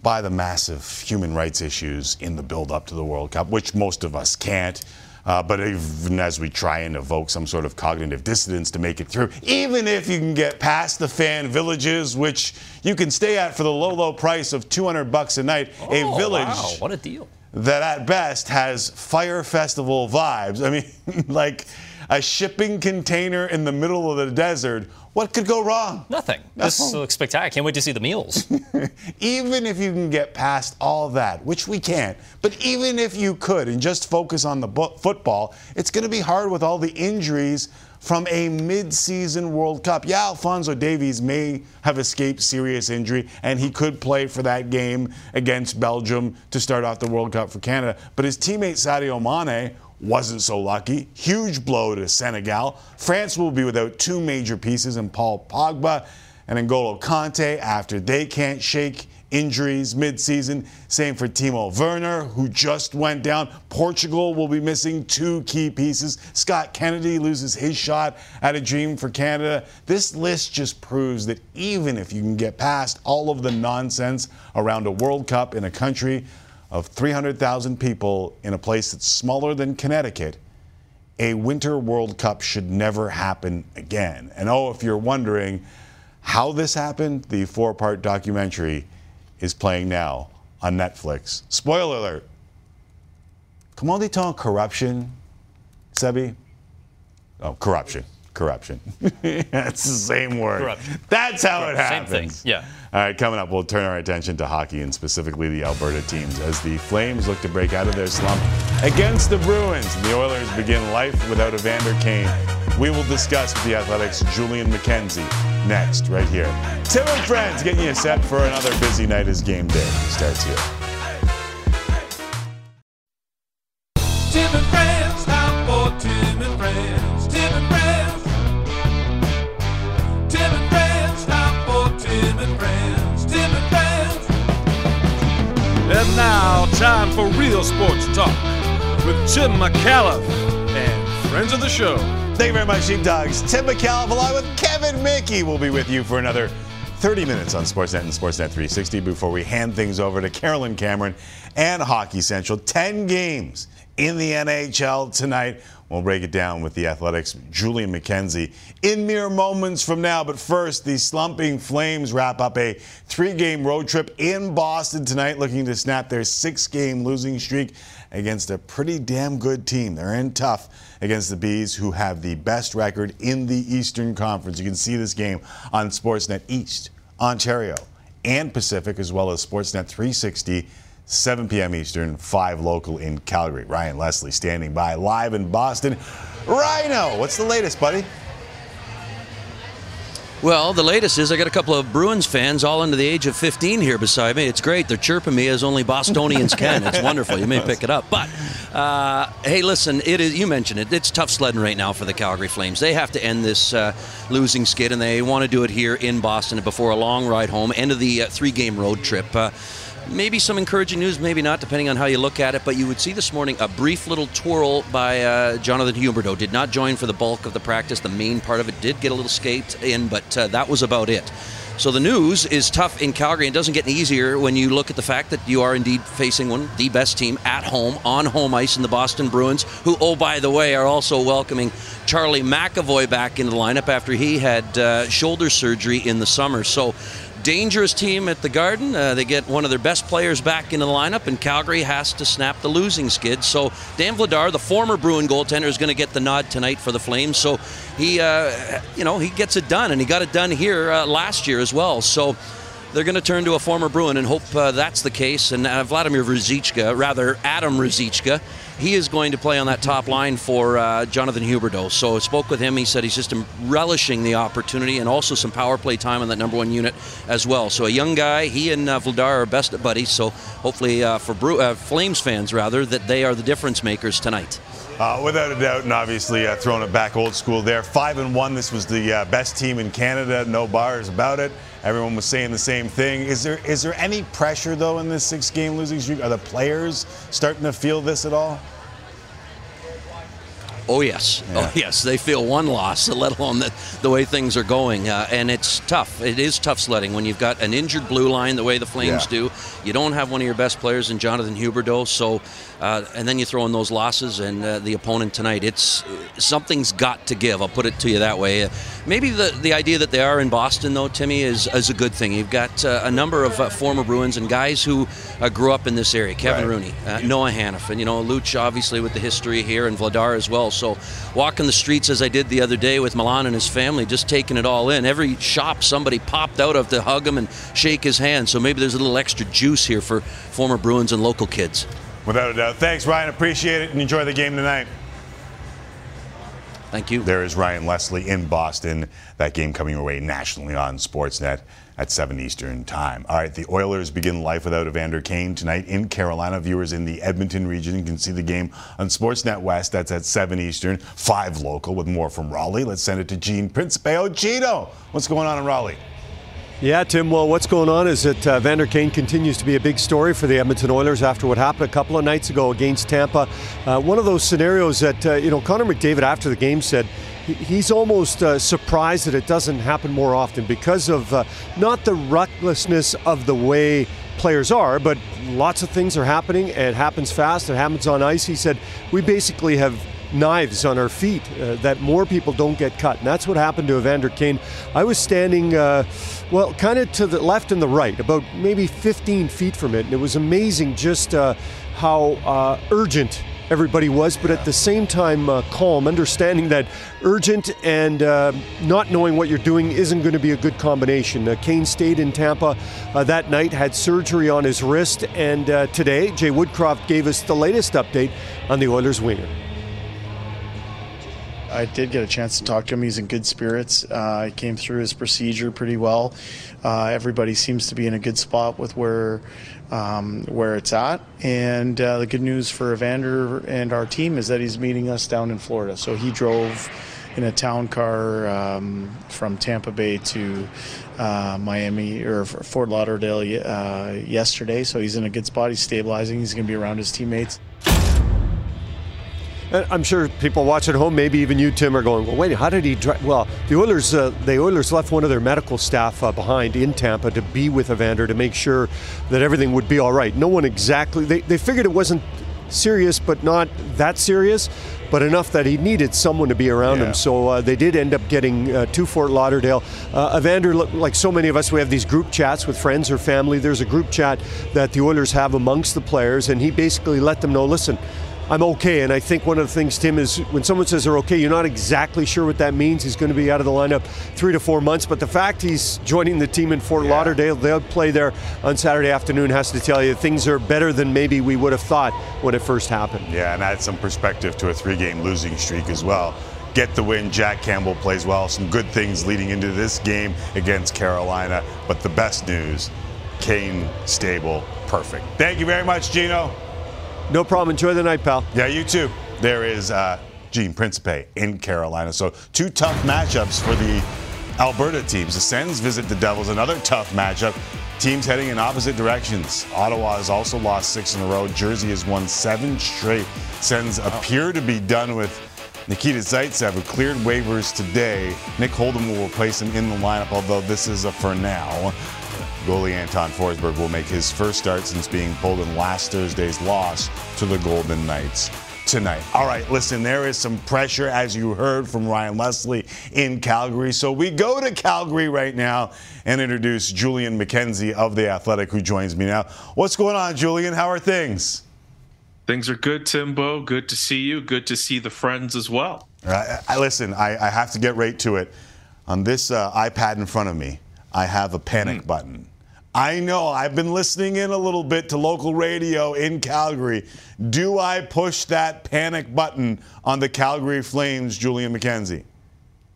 by the massive human rights issues in the build up to the World Cup, which most of us can't. Uh, but even as we try and evoke some sort of cognitive dissonance to make it through, even if you can get past the fan villages, which you can stay at for the low, low price of 200 bucks a night, a Oh, village Wow, what a deal. that at best has Fyre Festival vibes. I mean, like a shipping container in the middle of the desert. What could go wrong? Nothing. This looks spectacular. I can't wait to see the meals. even if you can get past all that, which we can't, but even if you could and just focus on the football, it's going to be hard with all the injuries from a mid-season World Cup. Yeah, Alfonso Davies may have escaped serious injury and he could play for that game against Belgium to start off the World Cup for Canada, but his teammate Sadio Mane wasn't so lucky. Huge blow to Senegal. France will be without two major pieces in Paul Pogba and N'Golo Kante after they can't shake injuries mid-season. Same for Timo Werner, who just went down. Portugal will be missing two key pieces. Scott Kennedy loses his shot at a dream for Canada. This list just proves that even if you can get past all of the nonsense around a World Cup in a country of 300,000 people in a place that's smaller than Connecticut, a Winter World Cup should never happen again. And oh, if you're wondering how this happened, the four part documentary is playing now on Netflix. Spoiler alert. Comment dit-on corruption, Sebi? Oh, corruption. Corruption. That's the same word. Corruption. That's how it happens. Same happens. thing, yeah. All right, coming up, we'll turn our attention to hockey and specifically the Alberta teams as the Flames look to break out of their slump against the Bruins. And the Oilers begin life without Evander Kane. We will discuss with the Athletic's Julian McKenzie next, right here. Tim and Friends getting you set for another busy night as game day starts here. Tim and Friends, And now, time for real sports talk with Tim Micallef and friends of the show. Thank you very much, Sheepdogs. Tim Micallef along with Kevin Mickey will be with you for another 30 minutes on Sportsnet and Sportsnet 360 before we hand things over to Carolyn Cameron and Hockey Central. 10 games in the NHL tonight. We'll break it down with the Athletic's Julian McKenzie in mere moments from now. But first, the slumping Flames wrap up a three game road trip in Boston tonight, looking to snap their six game losing streak against a pretty damn good team. They're in tough against the Bees, who have the best record in the Eastern Conference. You can see this game on Sportsnet East, Ontario, and Pacific, as well as Sportsnet 360. 7 p.m. Eastern, 5 local in Calgary. Ryan Leslie standing by live in Boston. Rhino, what's the latest, buddy? Well, the latest is I got a couple of Bruins fans all under the age of 15 here beside me. It's great. They're chirping me as only Bostonians can. It's wonderful. You may pick it up. But uh, hey, listen, it is. You mentioned it. It's tough sledding right now for the Calgary Flames. They have to end this uh, losing skid, and they want to do it here in Boston before a long ride home. End of the uh, three-game road trip. Maybe some encouraging news, maybe not, depending on how you look at it. But you would see this morning a brief little twirl by uh, Jonathan Huberdeau. Did not join for the bulk of the practice. The main part of it did get a little skate in, but uh, that was about it. So the news is tough in Calgary. and doesn't get any easier when you look at the fact that you are indeed facing one the best team at home on home ice in the Boston Bruins, who, oh by the way, are also welcoming Charlie McAvoy back into the lineup after he had uh, shoulder surgery in the summer. So dangerous team at the Garden. Uh, they get one of their best players back into the lineup, and Calgary has to snap the losing skid. So Dan Vladar, the former Bruin goaltender, is going to get the nod tonight for the Flames. So he, uh, you know, he gets it done, and he got it done here uh, last year as well. So. They're going to turn to a former Bruin and hope uh, that's the case. And uh, Vladimir Ruzicka, rather Adam Ruzicka, he is going to play on that top line for uh, Jonathan Huberdeau. So I spoke with him. He said he's just relishing the opportunity and also some power play time on that number one unit as well. So a young guy, he and uh, Vladar are best buddies. So hopefully uh, for Bru- uh, Flames fans, rather, that they are the difference makers tonight. Uh, without a doubt, and obviously uh, throwing it back old school there. Five and one. This was the uh, best team in Canada. No bars about it. Everyone was saying the same thing. Is there is there any pressure though in this six-game losing streak? Are the players starting to feel this at all? Oh yes, Yeah. oh yes. They feel one loss, let alone the, the way things are going, uh, and it's tough. It is tough sledding when you've got an injured blue line the way the Flames Yeah. do. You don't have one of your best players in Jonathan Huberdeau, so uh, and then you throw in those losses and uh, the opponent tonight. It's something's got to give. I'll put it to you that way. Uh, maybe the the idea that they are in Boston though, Timmy, is is a good thing. You've got uh, a number of uh, former Bruins and guys who uh, grew up in this area. Kevin Right. Rooney, uh, Noah Hanifin, you know, Luch obviously with the history here, and Vladar as well. So walking the streets as I did the other day with Milan and his family, just taking it all in. Every shop somebody popped out of to hug him and shake his hand. So maybe there's a little extra juice here for former Bruins and local kids. Without a doubt. Thanks, Ryan. Appreciate it and enjoy the game tonight. Thank you. There is Ryan Leslie in Boston. That game coming your way nationally on Sportsnet at 7 Eastern Time. All right, the Oilers begin life without Evander Kane tonight in Carolina. Viewers in the Edmonton region can see the game on Sportsnet West. That's at 7 Eastern, 5 local with more from Raleigh. Let's send it to Gene Principe. Oh, Gino, what's going on in Raleigh? Yeah, Tim. Well, what's going on is that uh, Vander Kane continues to be a big story for the Edmonton Oilers after what happened a couple of nights ago against Tampa. Uh, one of those scenarios that, uh, you know, Connor McDavid after the game said he's almost uh, surprised that it doesn't happen more often because of uh, not the recklessness of the way players are, but lots of things are happening. It happens fast. It happens on ice. He said we basically have knives on our feet uh, that more people don't get cut. And that's what happened to Evander Kane. I was standing, uh, well, kind of to the left and the right, about maybe 15 feet from it. And it was amazing just uh, how uh, urgent everybody was, but at the same time uh, calm, understanding that urgent and uh, not knowing what you're doing isn't going to be a good combination. Uh, Kane stayed in Tampa uh, that night, had surgery on his wrist, and uh, today Jay Woodcroft gave us the latest update on the Oilers winger. I did get a chance to talk to him. He's in good spirits. Uh, he came through his procedure pretty well. Uh, everybody seems to be in a good spot with where um, where it's at. And uh, the good news for Evander and our team is that he's meeting us down in Florida. So he drove in a town car um, from Tampa Bay to uh, Miami or Fort Lauderdale uh, yesterday. So he's in a good spot. He's stabilizing. He's going to be around his teammates. And I'm sure people watching at home, maybe even you, Tim, are going, "Well, wait, how did he?" Drive? Well, the Oilers, uh, the Oilers left one of their medical staff uh, behind in Tampa to be with Evander to make sure that everything would be all right. No one exactly. They, they figured it wasn't serious, but not that serious, but enough that he needed someone to be around Yeah. him. So uh, they did end up getting uh, to Fort Lauderdale. Uh, Evander, like so many of us, we have these group chats with friends or family. There's a group chat that the Oilers have amongst the players, and he basically let them know, listen. I'm okay, and I think one of the things, Tim, is when someone says they're okay, you're not exactly sure what that means. He's going to be out of the lineup three to four months, but the fact he's joining the team in Fort Lauderdale, they'll play there on Saturday afternoon, has to tell you things are better than maybe we would have thought when it first happened. Yeah, and add some perspective to a three game losing streak as well. Get the win. Jack Campbell plays well. Some good things leading into this game against Carolina. But the best news Kane stable, perfect. Thank you very much, Gino. No problem. Enjoy the night, pal. Yeah, you too. There is uh, Gene Principe in Carolina. So, two tough matchups for the Alberta teams. The Sens visit the Devils, another tough matchup. Teams heading in opposite directions. Ottawa has also lost six in a row. Jersey has won seven straight. Sens appear to be done with Nikita Zaitsev, who cleared waivers today. Nick Holden will replace him in the lineup, although this is a for now. Goalie Anton Forsberg will make his first start since being pulled in last Thursday's loss to the Golden Knights tonight. All right, listen, there is some pressure, as you heard from Ryan Leslie in Calgary. So we go to Calgary right now and introduce Julian McKenzie of The Athletic, who joins me now. What's going on, Julian? How are things? Things are good, Timbo. Good to see you. Good to see the friends as well. I, I listen. I, I have to get right to it. On this uh, iPad in front of me, I have a panic button. I know I've been listening in a little bit to local radio in Calgary. Do I push that panic button on the Calgary Flames, Julian McKenzie?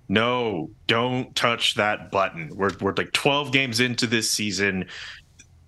No, don't touch that button. We're, we're like 12 games into this season.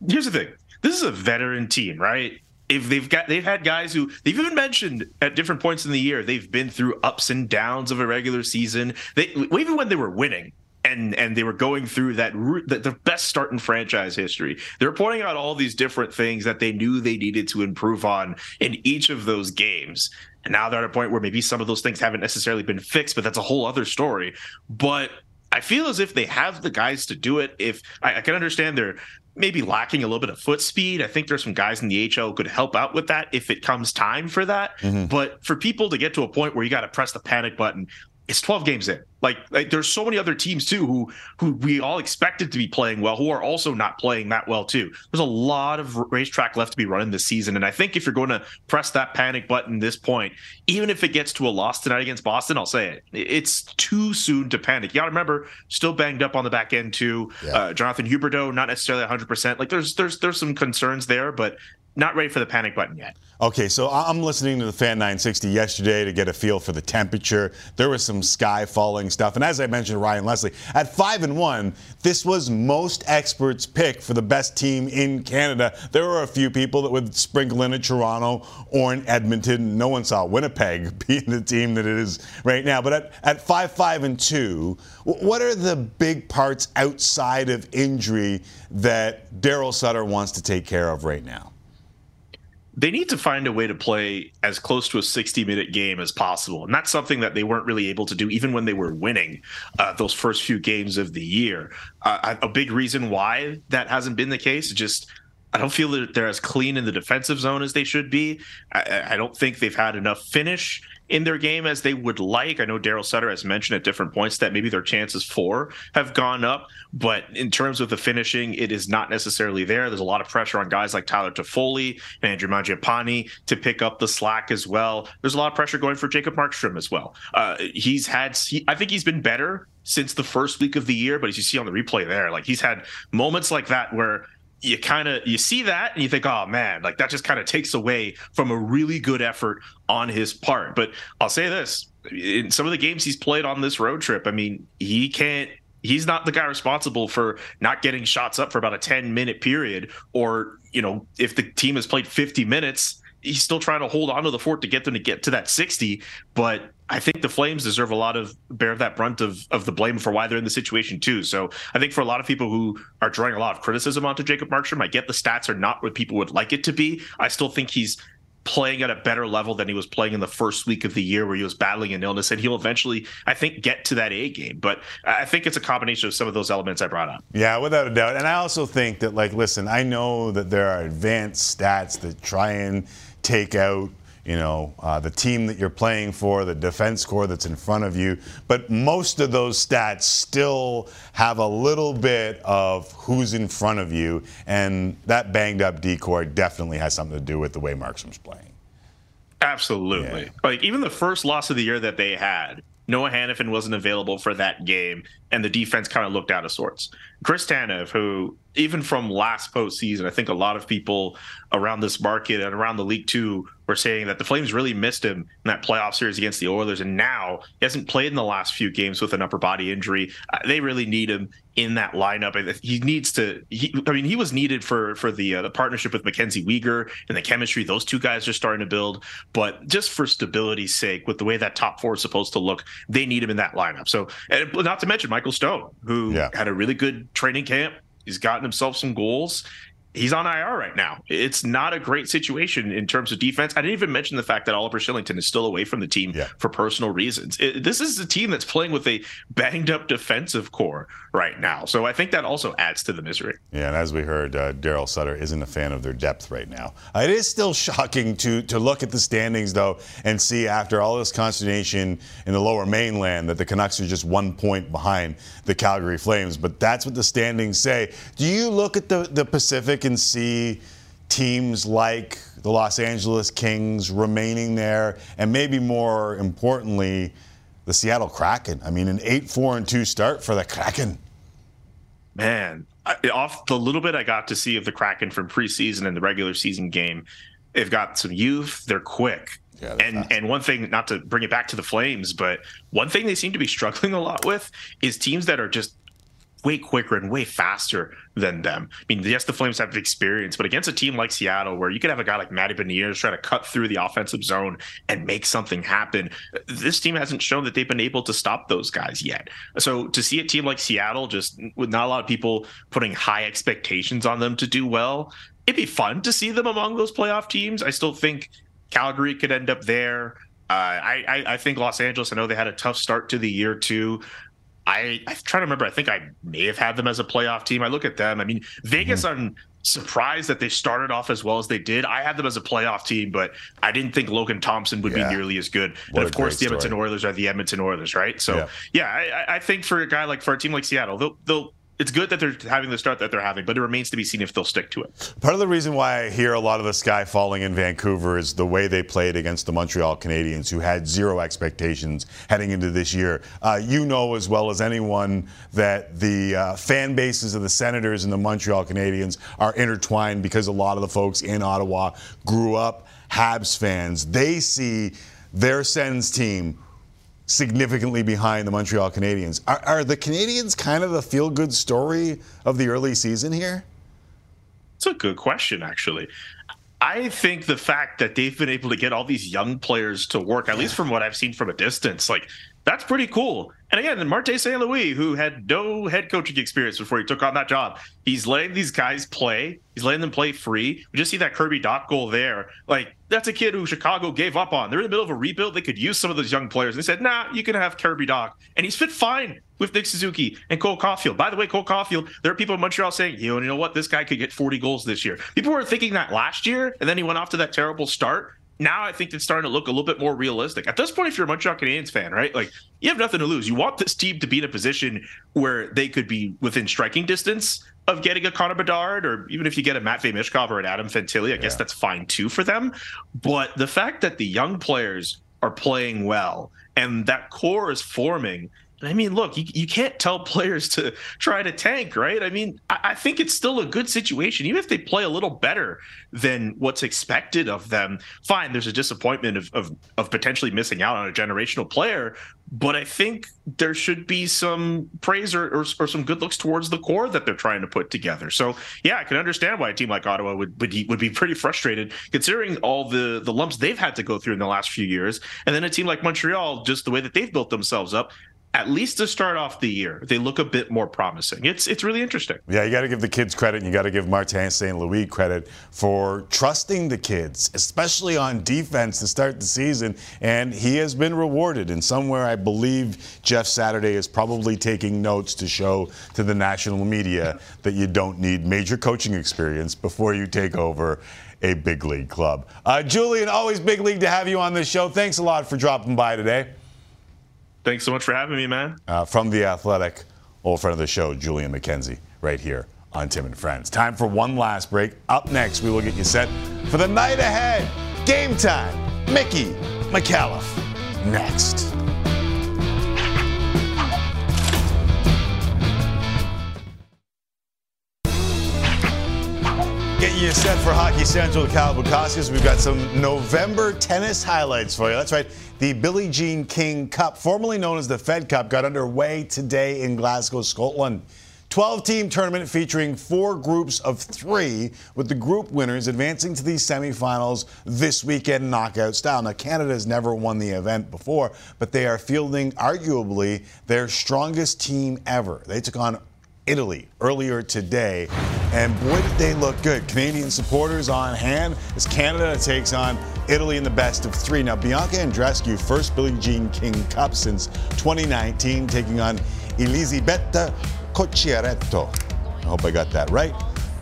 Here's the thing this is a veteran team, right? If they've got they've had guys who they've even mentioned at different points in the year they've been through ups and downs of a regular season. They even when they were winning and and they were going through that route the, the best start in franchise history. They're pointing out all these different things that they knew they needed to improve on in each of those games. And now they're at a point where maybe some of those things haven't necessarily been fixed, but that's a whole other story. But I feel as if they have the guys to do it. If I, I can understand they're maybe lacking a little bit of foot speed. I think there's some guys in the HL could help out with that if it comes time for that. Mm-hmm. But for people to get to a point where you got to press the panic button, it's 12 games in. Like, like there's so many other teams too who who we all expected to be playing well, who are also not playing that well too. There's a lot of racetrack left to be running this season, and I think if you're going to press that panic button this point, even if it gets to a loss tonight against Boston, I'll say it, it's too soon to panic. You got to remember, still banged up on the back end too. Uh, Jonathan Huberdeau, not necessarily 100. percent Like there's there's there's some concerns there, but not ready for the panic button yet. Okay, so I'm listening to the Fan 960 yesterday to get a feel for the temperature. There was some sky falling stuff, and as I mentioned, Ryan Leslie at five and one, this was most experts' pick for the best team in Canada. There were a few people that would sprinkle in a Toronto or an Edmonton. No one saw Winnipeg being the team that it is right now. But at, at five, five, and two, what are the big parts outside of injury that Daryl Sutter wants to take care of right now? They need to find a way to play as close to a 60 minute game as possible. And that's something that they weren't really able to do even when they were winning uh, those first few games of the year. Uh, a big reason why that hasn't been the case is just I don't feel that they're as clean in the defensive zone as they should be. I, I don't think they've had enough finish in their game as they would like. I know Daryl Sutter has mentioned at different points that maybe their chances for have gone up, but in terms of the finishing, it is not necessarily there. There's a lot of pressure on guys like Tyler Toffoli and Andrew Mangiapane to pick up the slack as well. There's a lot of pressure going for Jacob Markstrom as well. Uh, he's had, he, I think he's been better since the first week of the year, but as you see on the replay there, like he's had moments like that where you kind of you see that and you think oh man like that just kind of takes away from a really good effort on his part. But i'll say this in some of the games he's played on this road trip i mean he can't he's not the guy responsible for not getting shots up for about a 10 minute period or you know if the team has played 50 minutes he's still trying to hold on to the fort to get them to get to that 60 but I think the Flames deserve a lot of bear that brunt of of the blame for why they're in the situation too. So I think for a lot of people who are drawing a lot of criticism onto Jacob Markstrom, I get the stats are not what people would like it to be. I still think he's playing at a better level than he was playing in the first week of the year where he was battling an illness and he'll eventually I think get to that A game but I think it's a combination of some of those elements I brought up. Yeah, without a doubt. And I also think that like listen, I know that there are advanced stats that try and take out you know, uh, the team that you're playing for, the defense core that's in front of you. But most of those stats still have a little bit of who's in front of you, and that banged up decor definitely has something to do with the way Markstrom's playing. Absolutely. Yeah. Like even the first loss of the year that they had, Noah Hanifin wasn't available for that game, and the defense kind of looked out of sorts. Chris Tanev, who even from last postseason, I think a lot of people around this market and around the league too were saying that the Flames really missed him in that playoff series against the Oilers, and now he hasn't played in the last few games with an upper body injury. Uh, they really need him in that lineup. He needs to. He, I mean, he was needed for for the uh, the partnership with Mackenzie Weegar and the chemistry those two guys are starting to build. But just for stability's sake, with the way that top four is supposed to look, they need him in that lineup. So, and not to mention Michael Stone, who yeah. had a really good training camp. He's gotten himself some goals he's on IR right now. It's not a great situation in terms of defense. I didn't even mention the fact that Oliver Kylington is still away from the team yeah. for personal reasons. It, this is a team that's playing with a banged up defensive core right now. So I think that also adds to the misery. Yeah, and as we heard, uh, Daryl Sutter isn't a fan of their depth right now. Uh, it is still shocking to to look at the standings though and see after all this consternation in the lower mainland that the Canucks are just one point behind the Calgary Flames. But that's what the standings say. Do you look at the the Pacific and see teams like the Los Angeles Kings remaining there, and maybe more importantly, the Seattle Kraken. I mean, an 8 4 and 2 start for the Kraken. Man, off the little bit I got to see of the Kraken from preseason and the regular season game, they've got some youth, they're quick. Yeah, and fast. and one thing, not to bring it back to the Flames, but one thing they seem to be struggling a lot with is teams that are just way quicker and way faster than them. I mean, yes, the Flames have experience, but against a team like Seattle, where you could have a guy like Matty Beniers try to cut through the offensive zone and make something happen, this team hasn't shown that they've been able to stop those guys yet. So to see a team like Seattle, just with not a lot of people putting high expectations on them to do well, it'd be fun to see them among those playoff teams. I still think Calgary could end up there. Uh, I, I, think Los Angeles. I know they had a tough start to the year too. I I'm trying to remember. I think I may have had them as a playoff team. I look at them. I mean, Vegas. Mm-hmm. I'm surprised that they started off as well as they did. I had them as a playoff team, but I didn't think Logan Thompson would yeah. be nearly as good. What and of course, the Edmonton story. Oilers are the Edmonton Oilers, right? So yeah, yeah I, I, think for a guy like for a team like Seattle, they'll they'll it's good that they're having the start that they're having, but it remains to be seen if they'll stick to it. Part of the reason why I hear a lot of the sky falling in Vancouver is the way they played against the Montreal Canadiens, who had zero expectations heading into this year. Uh, you know as well as anyone that the uh, fan bases of the Senators and the Montreal Canadiens are intertwined because a lot of the folks in Ottawa grew up Habs fans. They see their Sens team significantly behind the Montreal Canadiens. Are, are the Canadiens kind of the feel good story of the early season here? It's a good question, actually. I think the fact that they've been able to get all these young players to work, at least from what I've seen from a distance, like that's pretty cool. And again, Martin St. Louis, who had no head coaching experience before he took on that job, he's letting these guys play. He's letting them play free. We just see that Kirby Dach goal there. Like, that's a kid who Chicago gave up on. They're in the middle of a rebuild. They could use some of those young players. And They said, nah, you can have Kirby Dach. And he's fit fine with Nick Suzuki and Cole Caufield. By the way, Cole Caufield, there are people in Montreal saying, you know what, this guy could get 40 goals this year. People were thinking that last year, and then he went off to that terrible start now I think it's starting to look a little bit more realistic. At this point, if you're a Montreal Canadiens fan, right, like you have nothing to lose. You want this team to be in a position where they could be within striking distance of getting a Connor Bedard, or even if you get a Matvey Michkov or an Adam Fantilli, I guess that's fine too for them. But the fact that the young players are playing well and that core is forming I mean, look, you, you can't tell players to try to tank, right? I mean, I, I, think it's still a good situation. Even if they play a little better than what's expected of them, fine, there's a disappointment of, of, of potentially missing out on a generational player. But I think there should be some praise or, or, or, some good looks towards the core that they're trying to put together. So, yeah, I can understand why a team like Ottawa would, would, would be pretty frustrated considering all the, the lumps they've had to go through in the last few years. And then a team like Montreal, just the way that they've built themselves up, at least to start off the year, they look a bit more promising. It's it's really interesting. Yeah, you got to give the kids credit, and you got to give Martin St. Louis credit for trusting the kids, especially on defense to start the season. And he has been rewarded. And somewhere, I believe Jeff Saturday is probably taking notes to show to the national media that you don't need major coaching experience before you take over a big league club. Uh, Julian, always big league to have you on this show. Thanks a lot for dropping by today. Thanks so much for having me, man. Uh, from The Athletic, old friend of the show, Julian McKenzie, right here on Tim and Friends. Time for one last break. Up next, we will get you set for the night ahead. Game time. Mickey McAuliffe. Next. Getting you set for Hockey Central with Kyle Bukauskas. We've got some November tennis highlights for you. That's right. The Billie Jean King Cup, formerly known as the Fed Cup, got underway today in Glasgow, Scotland. 12 team tournament featuring four groups of three, with the group winners advancing to the semifinals this weekend knockout style. Now, Canada has never won the event before, but they are fielding arguably their strongest team ever. They took on Italy earlier today. And boy, did they look good. Canadian supporters on hand as Canada takes on Italy in the best of three. Now, Bianca Andreescu, first Billie Jean King Cup since 2019, taking on Elisabetta Cocciaretto. I hope I got that right.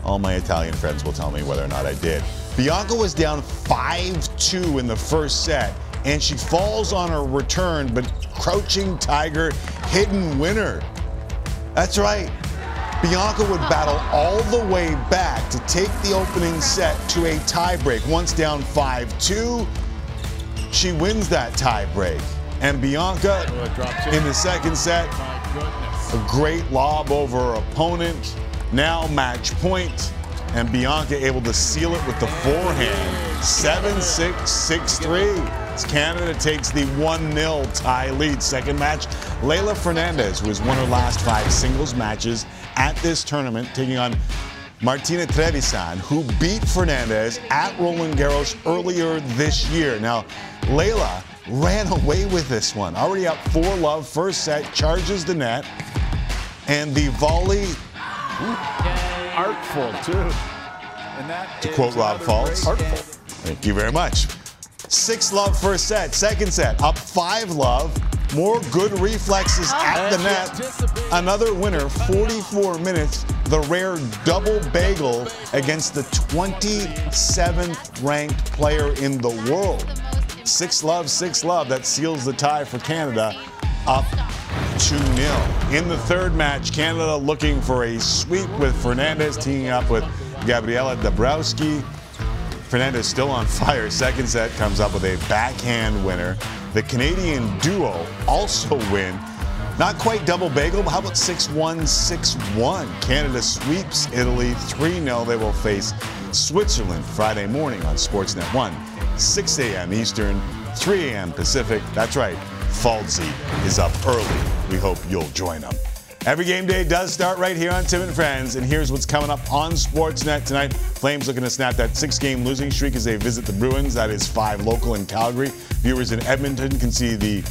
All my Italian friends will tell me whether or not I did. Bianca was down 5 2 in the first set, and she falls on her return, but Crouching Tiger, hidden winner. That's right. Bianca would battle all the way back to take the opening set to a tiebreak. Once down 5 2, she wins that tiebreak. And Bianca in the second set, a great lob over her opponent. Now match point, and Bianca able to seal it with the forehand. 7 6 6 3. As Canada takes the 1 0 tie lead. Second match, Leylah Fernandez, who has won her last five singles matches at this tournament, taking on Martina Trevisan, who beat Fernandez at Roland Garros earlier this year. Now, Leylah ran away with this one. Already up 4 love, first set, charges the net, and the volley. Artful, too. And that to quote Rob Faulds. Artful. Thank you very much. Six love first set. Second set, up five love. More good reflexes oh. at the net. Another winner, 44 minutes. The rare double bagel against the 27th ranked player in the world. Six love, six love. That seals the tie for Canada. Up 2 0. In the third match, Canada looking for a sweep with Fernandez teaming up with Gabriela Dabrowski. Fernandez still on fire. Second set comes up with a backhand winner. The Canadian duo also win. Not quite double bagel, but how about 6 1 6 1? Canada sweeps Italy 3 0. They will face Switzerland Friday morning on Sportsnet 1, 6 a.m. Eastern, 3 a.m. Pacific. That's right, Faldsy is up early. We hope you'll join them. Every game day does start right here on Tim and Friends, and here's what's coming up on Sportsnet tonight. Flames looking to snap that six-game losing streak as they visit the Bruins. That is five local in Calgary. Viewers in Edmonton can see the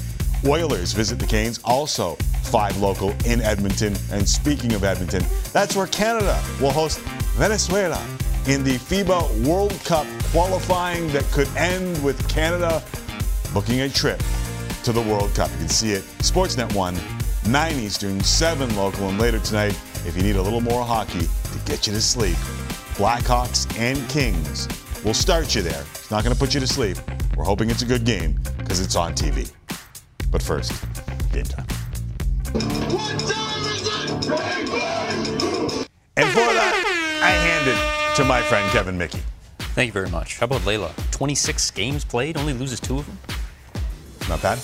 Oilers visit the Canes, also five local in Edmonton. And speaking of Edmonton, that's where Canada will host Venezuela in the FIBA World Cup qualifying that could end with Canada booking a trip to the World Cup. You can see it Sportsnet 1, 9 Eastern, 7 local, and later tonight, if you need a little more hockey to get you to sleep, Blackhawks and Kings will start you there. It's not going to put you to sleep. We're hoping it's a good game because it's on TV. But first, game time. And for that, I hand it to my friend Kevin Mickey. Thank you very much. How about Leylah? 26 games played, only loses two of them. Not bad.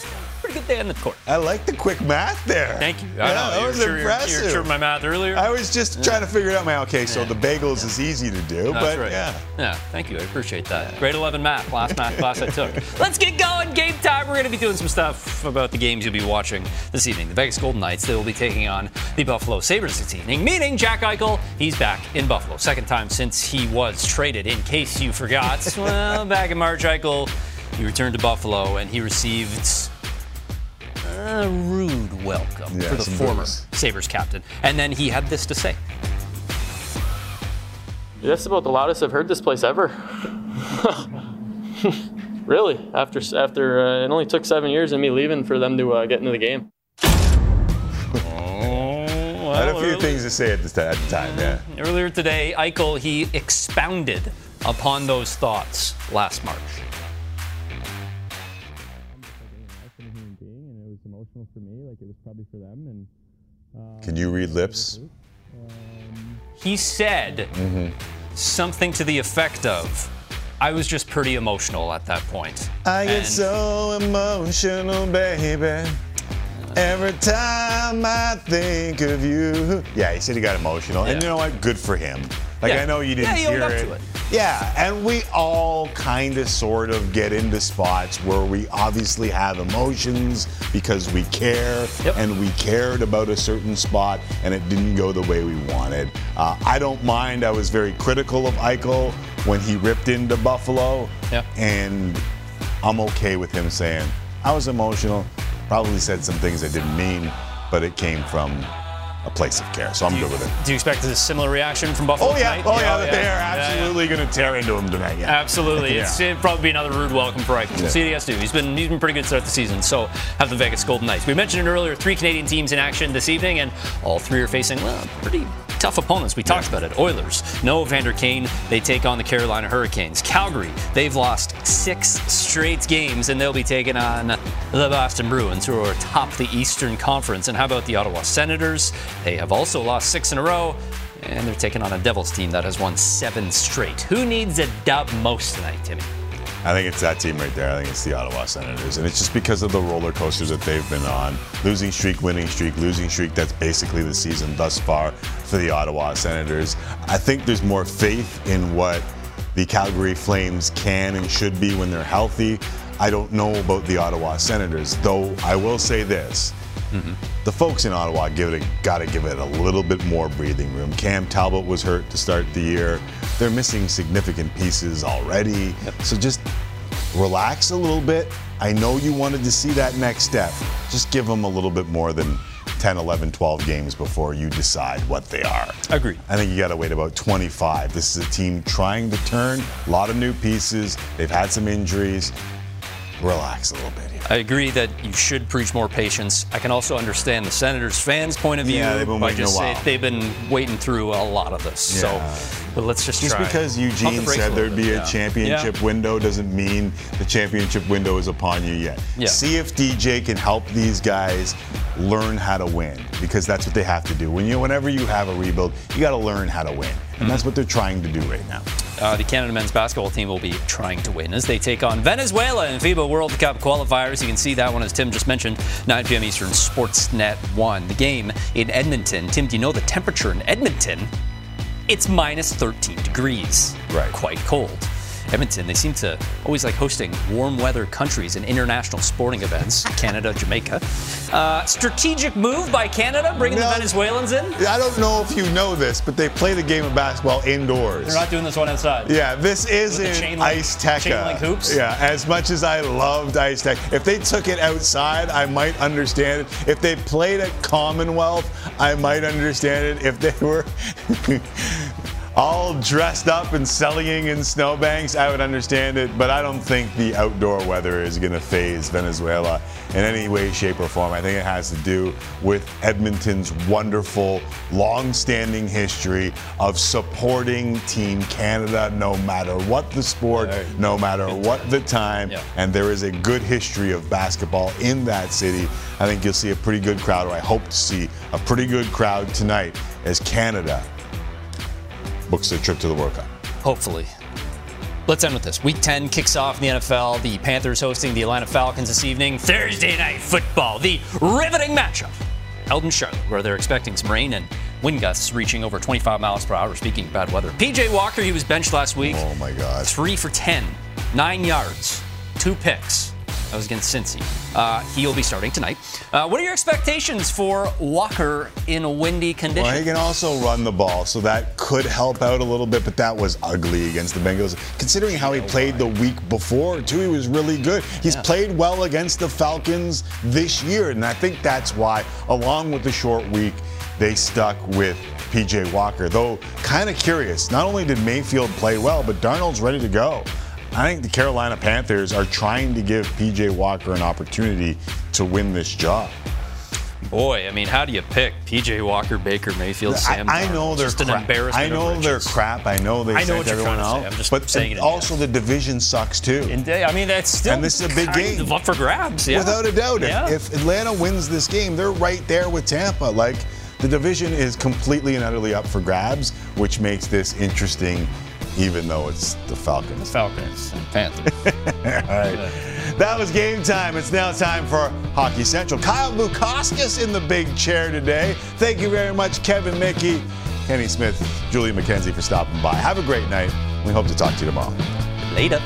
Good day on the court. I like the quick math there. Thank you. Yeah, I know. that you was sure, impressive. You were sure of my math earlier. I was just trying to figure it out. My okay, so the bagels is easy to do, That's but right. yeah. Yeah, thank you. I appreciate that. Grade 11 math, last math class I took. Let's get going. Game time. We're going to be doing some stuff about the games you'll be watching this evening. The Vegas Golden Knights, they will be taking on the Buffalo Sabres this evening, meaning Jack Eichel, he's back in Buffalo. Second time since he was traded, in case you forgot. well, back in March, Eichel, he returned to Buffalo and he received a rude welcome Yeah, for the former boos. Sabres captain. And then he had this to say. That's about the loudest I've heard this place ever. really, after after uh, it only took seven years of me leaving for them to uh, get into the game. I had a few things to say at the, at the time, yeah. Earlier today, Eichel, he expounded upon those thoughts last March. Can you read lips? He said mm-hmm. something to the effect of, I was just pretty emotional at that point. I get so emotional, baby. Every time I think of you. Yeah, he said he got emotional. And you know what? Good for him. Like, Yeah. I know you didn't Yeah, he hear it. to it. Yeah, and we all kind of sort of get into spots where we obviously have emotions because we care and we cared about a certain spot and it didn't go the way we wanted. Uh, I don't mind. I was very critical of Eichel when he ripped into Buffalo. Yep. And I'm okay with him saying, I was emotional, probably said some things I didn't mean, but it came from a place of care. So I'm good with it. Do you expect a similar reaction from Buffalo Oh, yeah. tonight? Oh, yeah. They're yeah, yeah. absolutely going to tear into him tonight. Yeah. Absolutely. Yeah. It's, it'd probably be another rude welcome for Eichel. Yeah. See what he has to do. He's been, he's been pretty good start the season. So have the Vegas Golden Knights. We mentioned it earlier, three Canadian teams in action this evening, and all three are facing, well, pretty tough opponents. We talked about it. Oilers, no Vander Kane. They take on the Carolina Hurricanes. Calgary, they've lost six straight games, and they'll be taking on the Boston Bruins, who are top the Eastern Conference. And how about the Ottawa Senators? They have also lost six in a row. And they're taking on a Devils team that has won seven straight. Who needs a dub most tonight, Timmy? I think it's that team right there. I think it's the Ottawa Senators. And it's just because of the roller coasters that they've been on. Losing streak, winning streak, losing streak. That's basically the season thus far for the Ottawa Senators. I think there's more faith in what the Calgary Flames can and should be when they're healthy. I don't know about the Ottawa Senators, though I will say this. Mm-hmm. The folks in Ottawa give it got to give it a little bit more breathing room. Cam Talbot was hurt to start the year. They're missing significant pieces already. So just relax a little bit. I know you wanted to see that next step. Just give them a little bit more than 10, 11, 12 games before you decide what they are. Agreed. I think you got to wait about 25. This is a team trying to turn, a lot of new pieces. They've had some injuries. Relax a little bit. I agree that you should preach more patience. I can also understand the Senators fans' point of view. Yeah, they've been waiting a just saying while. they've been waiting through a lot of this. Yeah. So, but let's just Just try. because Pump the Eugene said there'd be bit. a championship Yeah. window doesn't mean the championship window is upon you yet. Yeah. See if DJ can help these guys learn how to win because that's what they have to do. When you, whenever you have a rebuild, you got to learn how to win, and that's what they're trying to do right now. Uh, the Canada men's basketball team will be trying to win as they take on Venezuela in FIBA World Cup qualifiers. You can see that one, as Tim just mentioned, 9 p.m. Eastern, Sportsnet 1. The game in Edmonton. Tim, do you know the temperature in Edmonton? It's minus 13 degrees. Right. Quite cold. Edmonton, they seem to always like hosting warm weather countries and international sporting events. Canada, Jamaica. Uh, strategic move by Canada, bringing the Venezuelans in. I don't know if you know this, but they play the game of basketball indoors. They're not doing this one outside. Yeah, this With the isn't chain link- Ice Tech. chain link hoops? Yeah, as much as I loved Ice Tech, if they took it outside, I might understand it. If they played at Commonwealth, I might understand it. If they were all dressed up and selling in snowbanks, I would understand it. But I don't think the outdoor weather is going to phase Venezuela in any way, shape, or form. I think it has to do with Edmonton's wonderful, long-standing history of supporting Team Canada, no matter what the sport, no matter what the time. And there is a good history of basketball in that city. I think you'll see a pretty good crowd, or I hope to see a pretty good crowd tonight as Canada books their trip to the World Cup. Hopefully. Let's end with this. Week 10 kicks off in the NFL. The Panthers hosting the Atlanta Falcons this evening. Thursday night football, the riveting matchup. Held in Charlotte, where they're expecting some rain and wind gusts reaching over 25 miles per hour. Speaking of bad weather, PJ Walker, he was benched last week. Oh my God. Three for 10, nine yards, two picks. That was against Cincy. Uh, he'll be starting tonight. Uh, what are your expectations for Walker in a windy condition? Well, he can also run the ball, so that could help out a little bit, but that was ugly against the Bengals. Considering how he played the week before, too, he was really good. He's played well against the Falcons this year, and I think that's why, along with the short week, they stuck with PJ Walker. Though, kind of curious, not only did Mayfield play well, but Darnold's ready to go. I think the Carolina Panthers are trying to give PJ Walker an opportunity to win this job. Boy, I mean, how do you pick PJ Walker, Baker Mayfield, Sam? I, I know they're just an crap. embarrassment. I know they're crap. I know they I know sent what everyone out. I'm just but saying it also the division sucks too. And, I mean, that's still and this is a big game. up for grabs. Yeah. Without a doubt. If- Yeah. If, Atlanta wins this game, they're right there with Tampa. Like the division is completely and utterly up for grabs, which makes this interesting, even though it's the Falcons. Falcons and Panthers. All right. That was game time. It's now time for Hockey Central. Kyle Bukauskas in the big chair today. Thank you very much, Kevin Mickey, Kenny Smith, Julie McKenzie for stopping by. Have a great night. We hope to talk to you tomorrow. Later.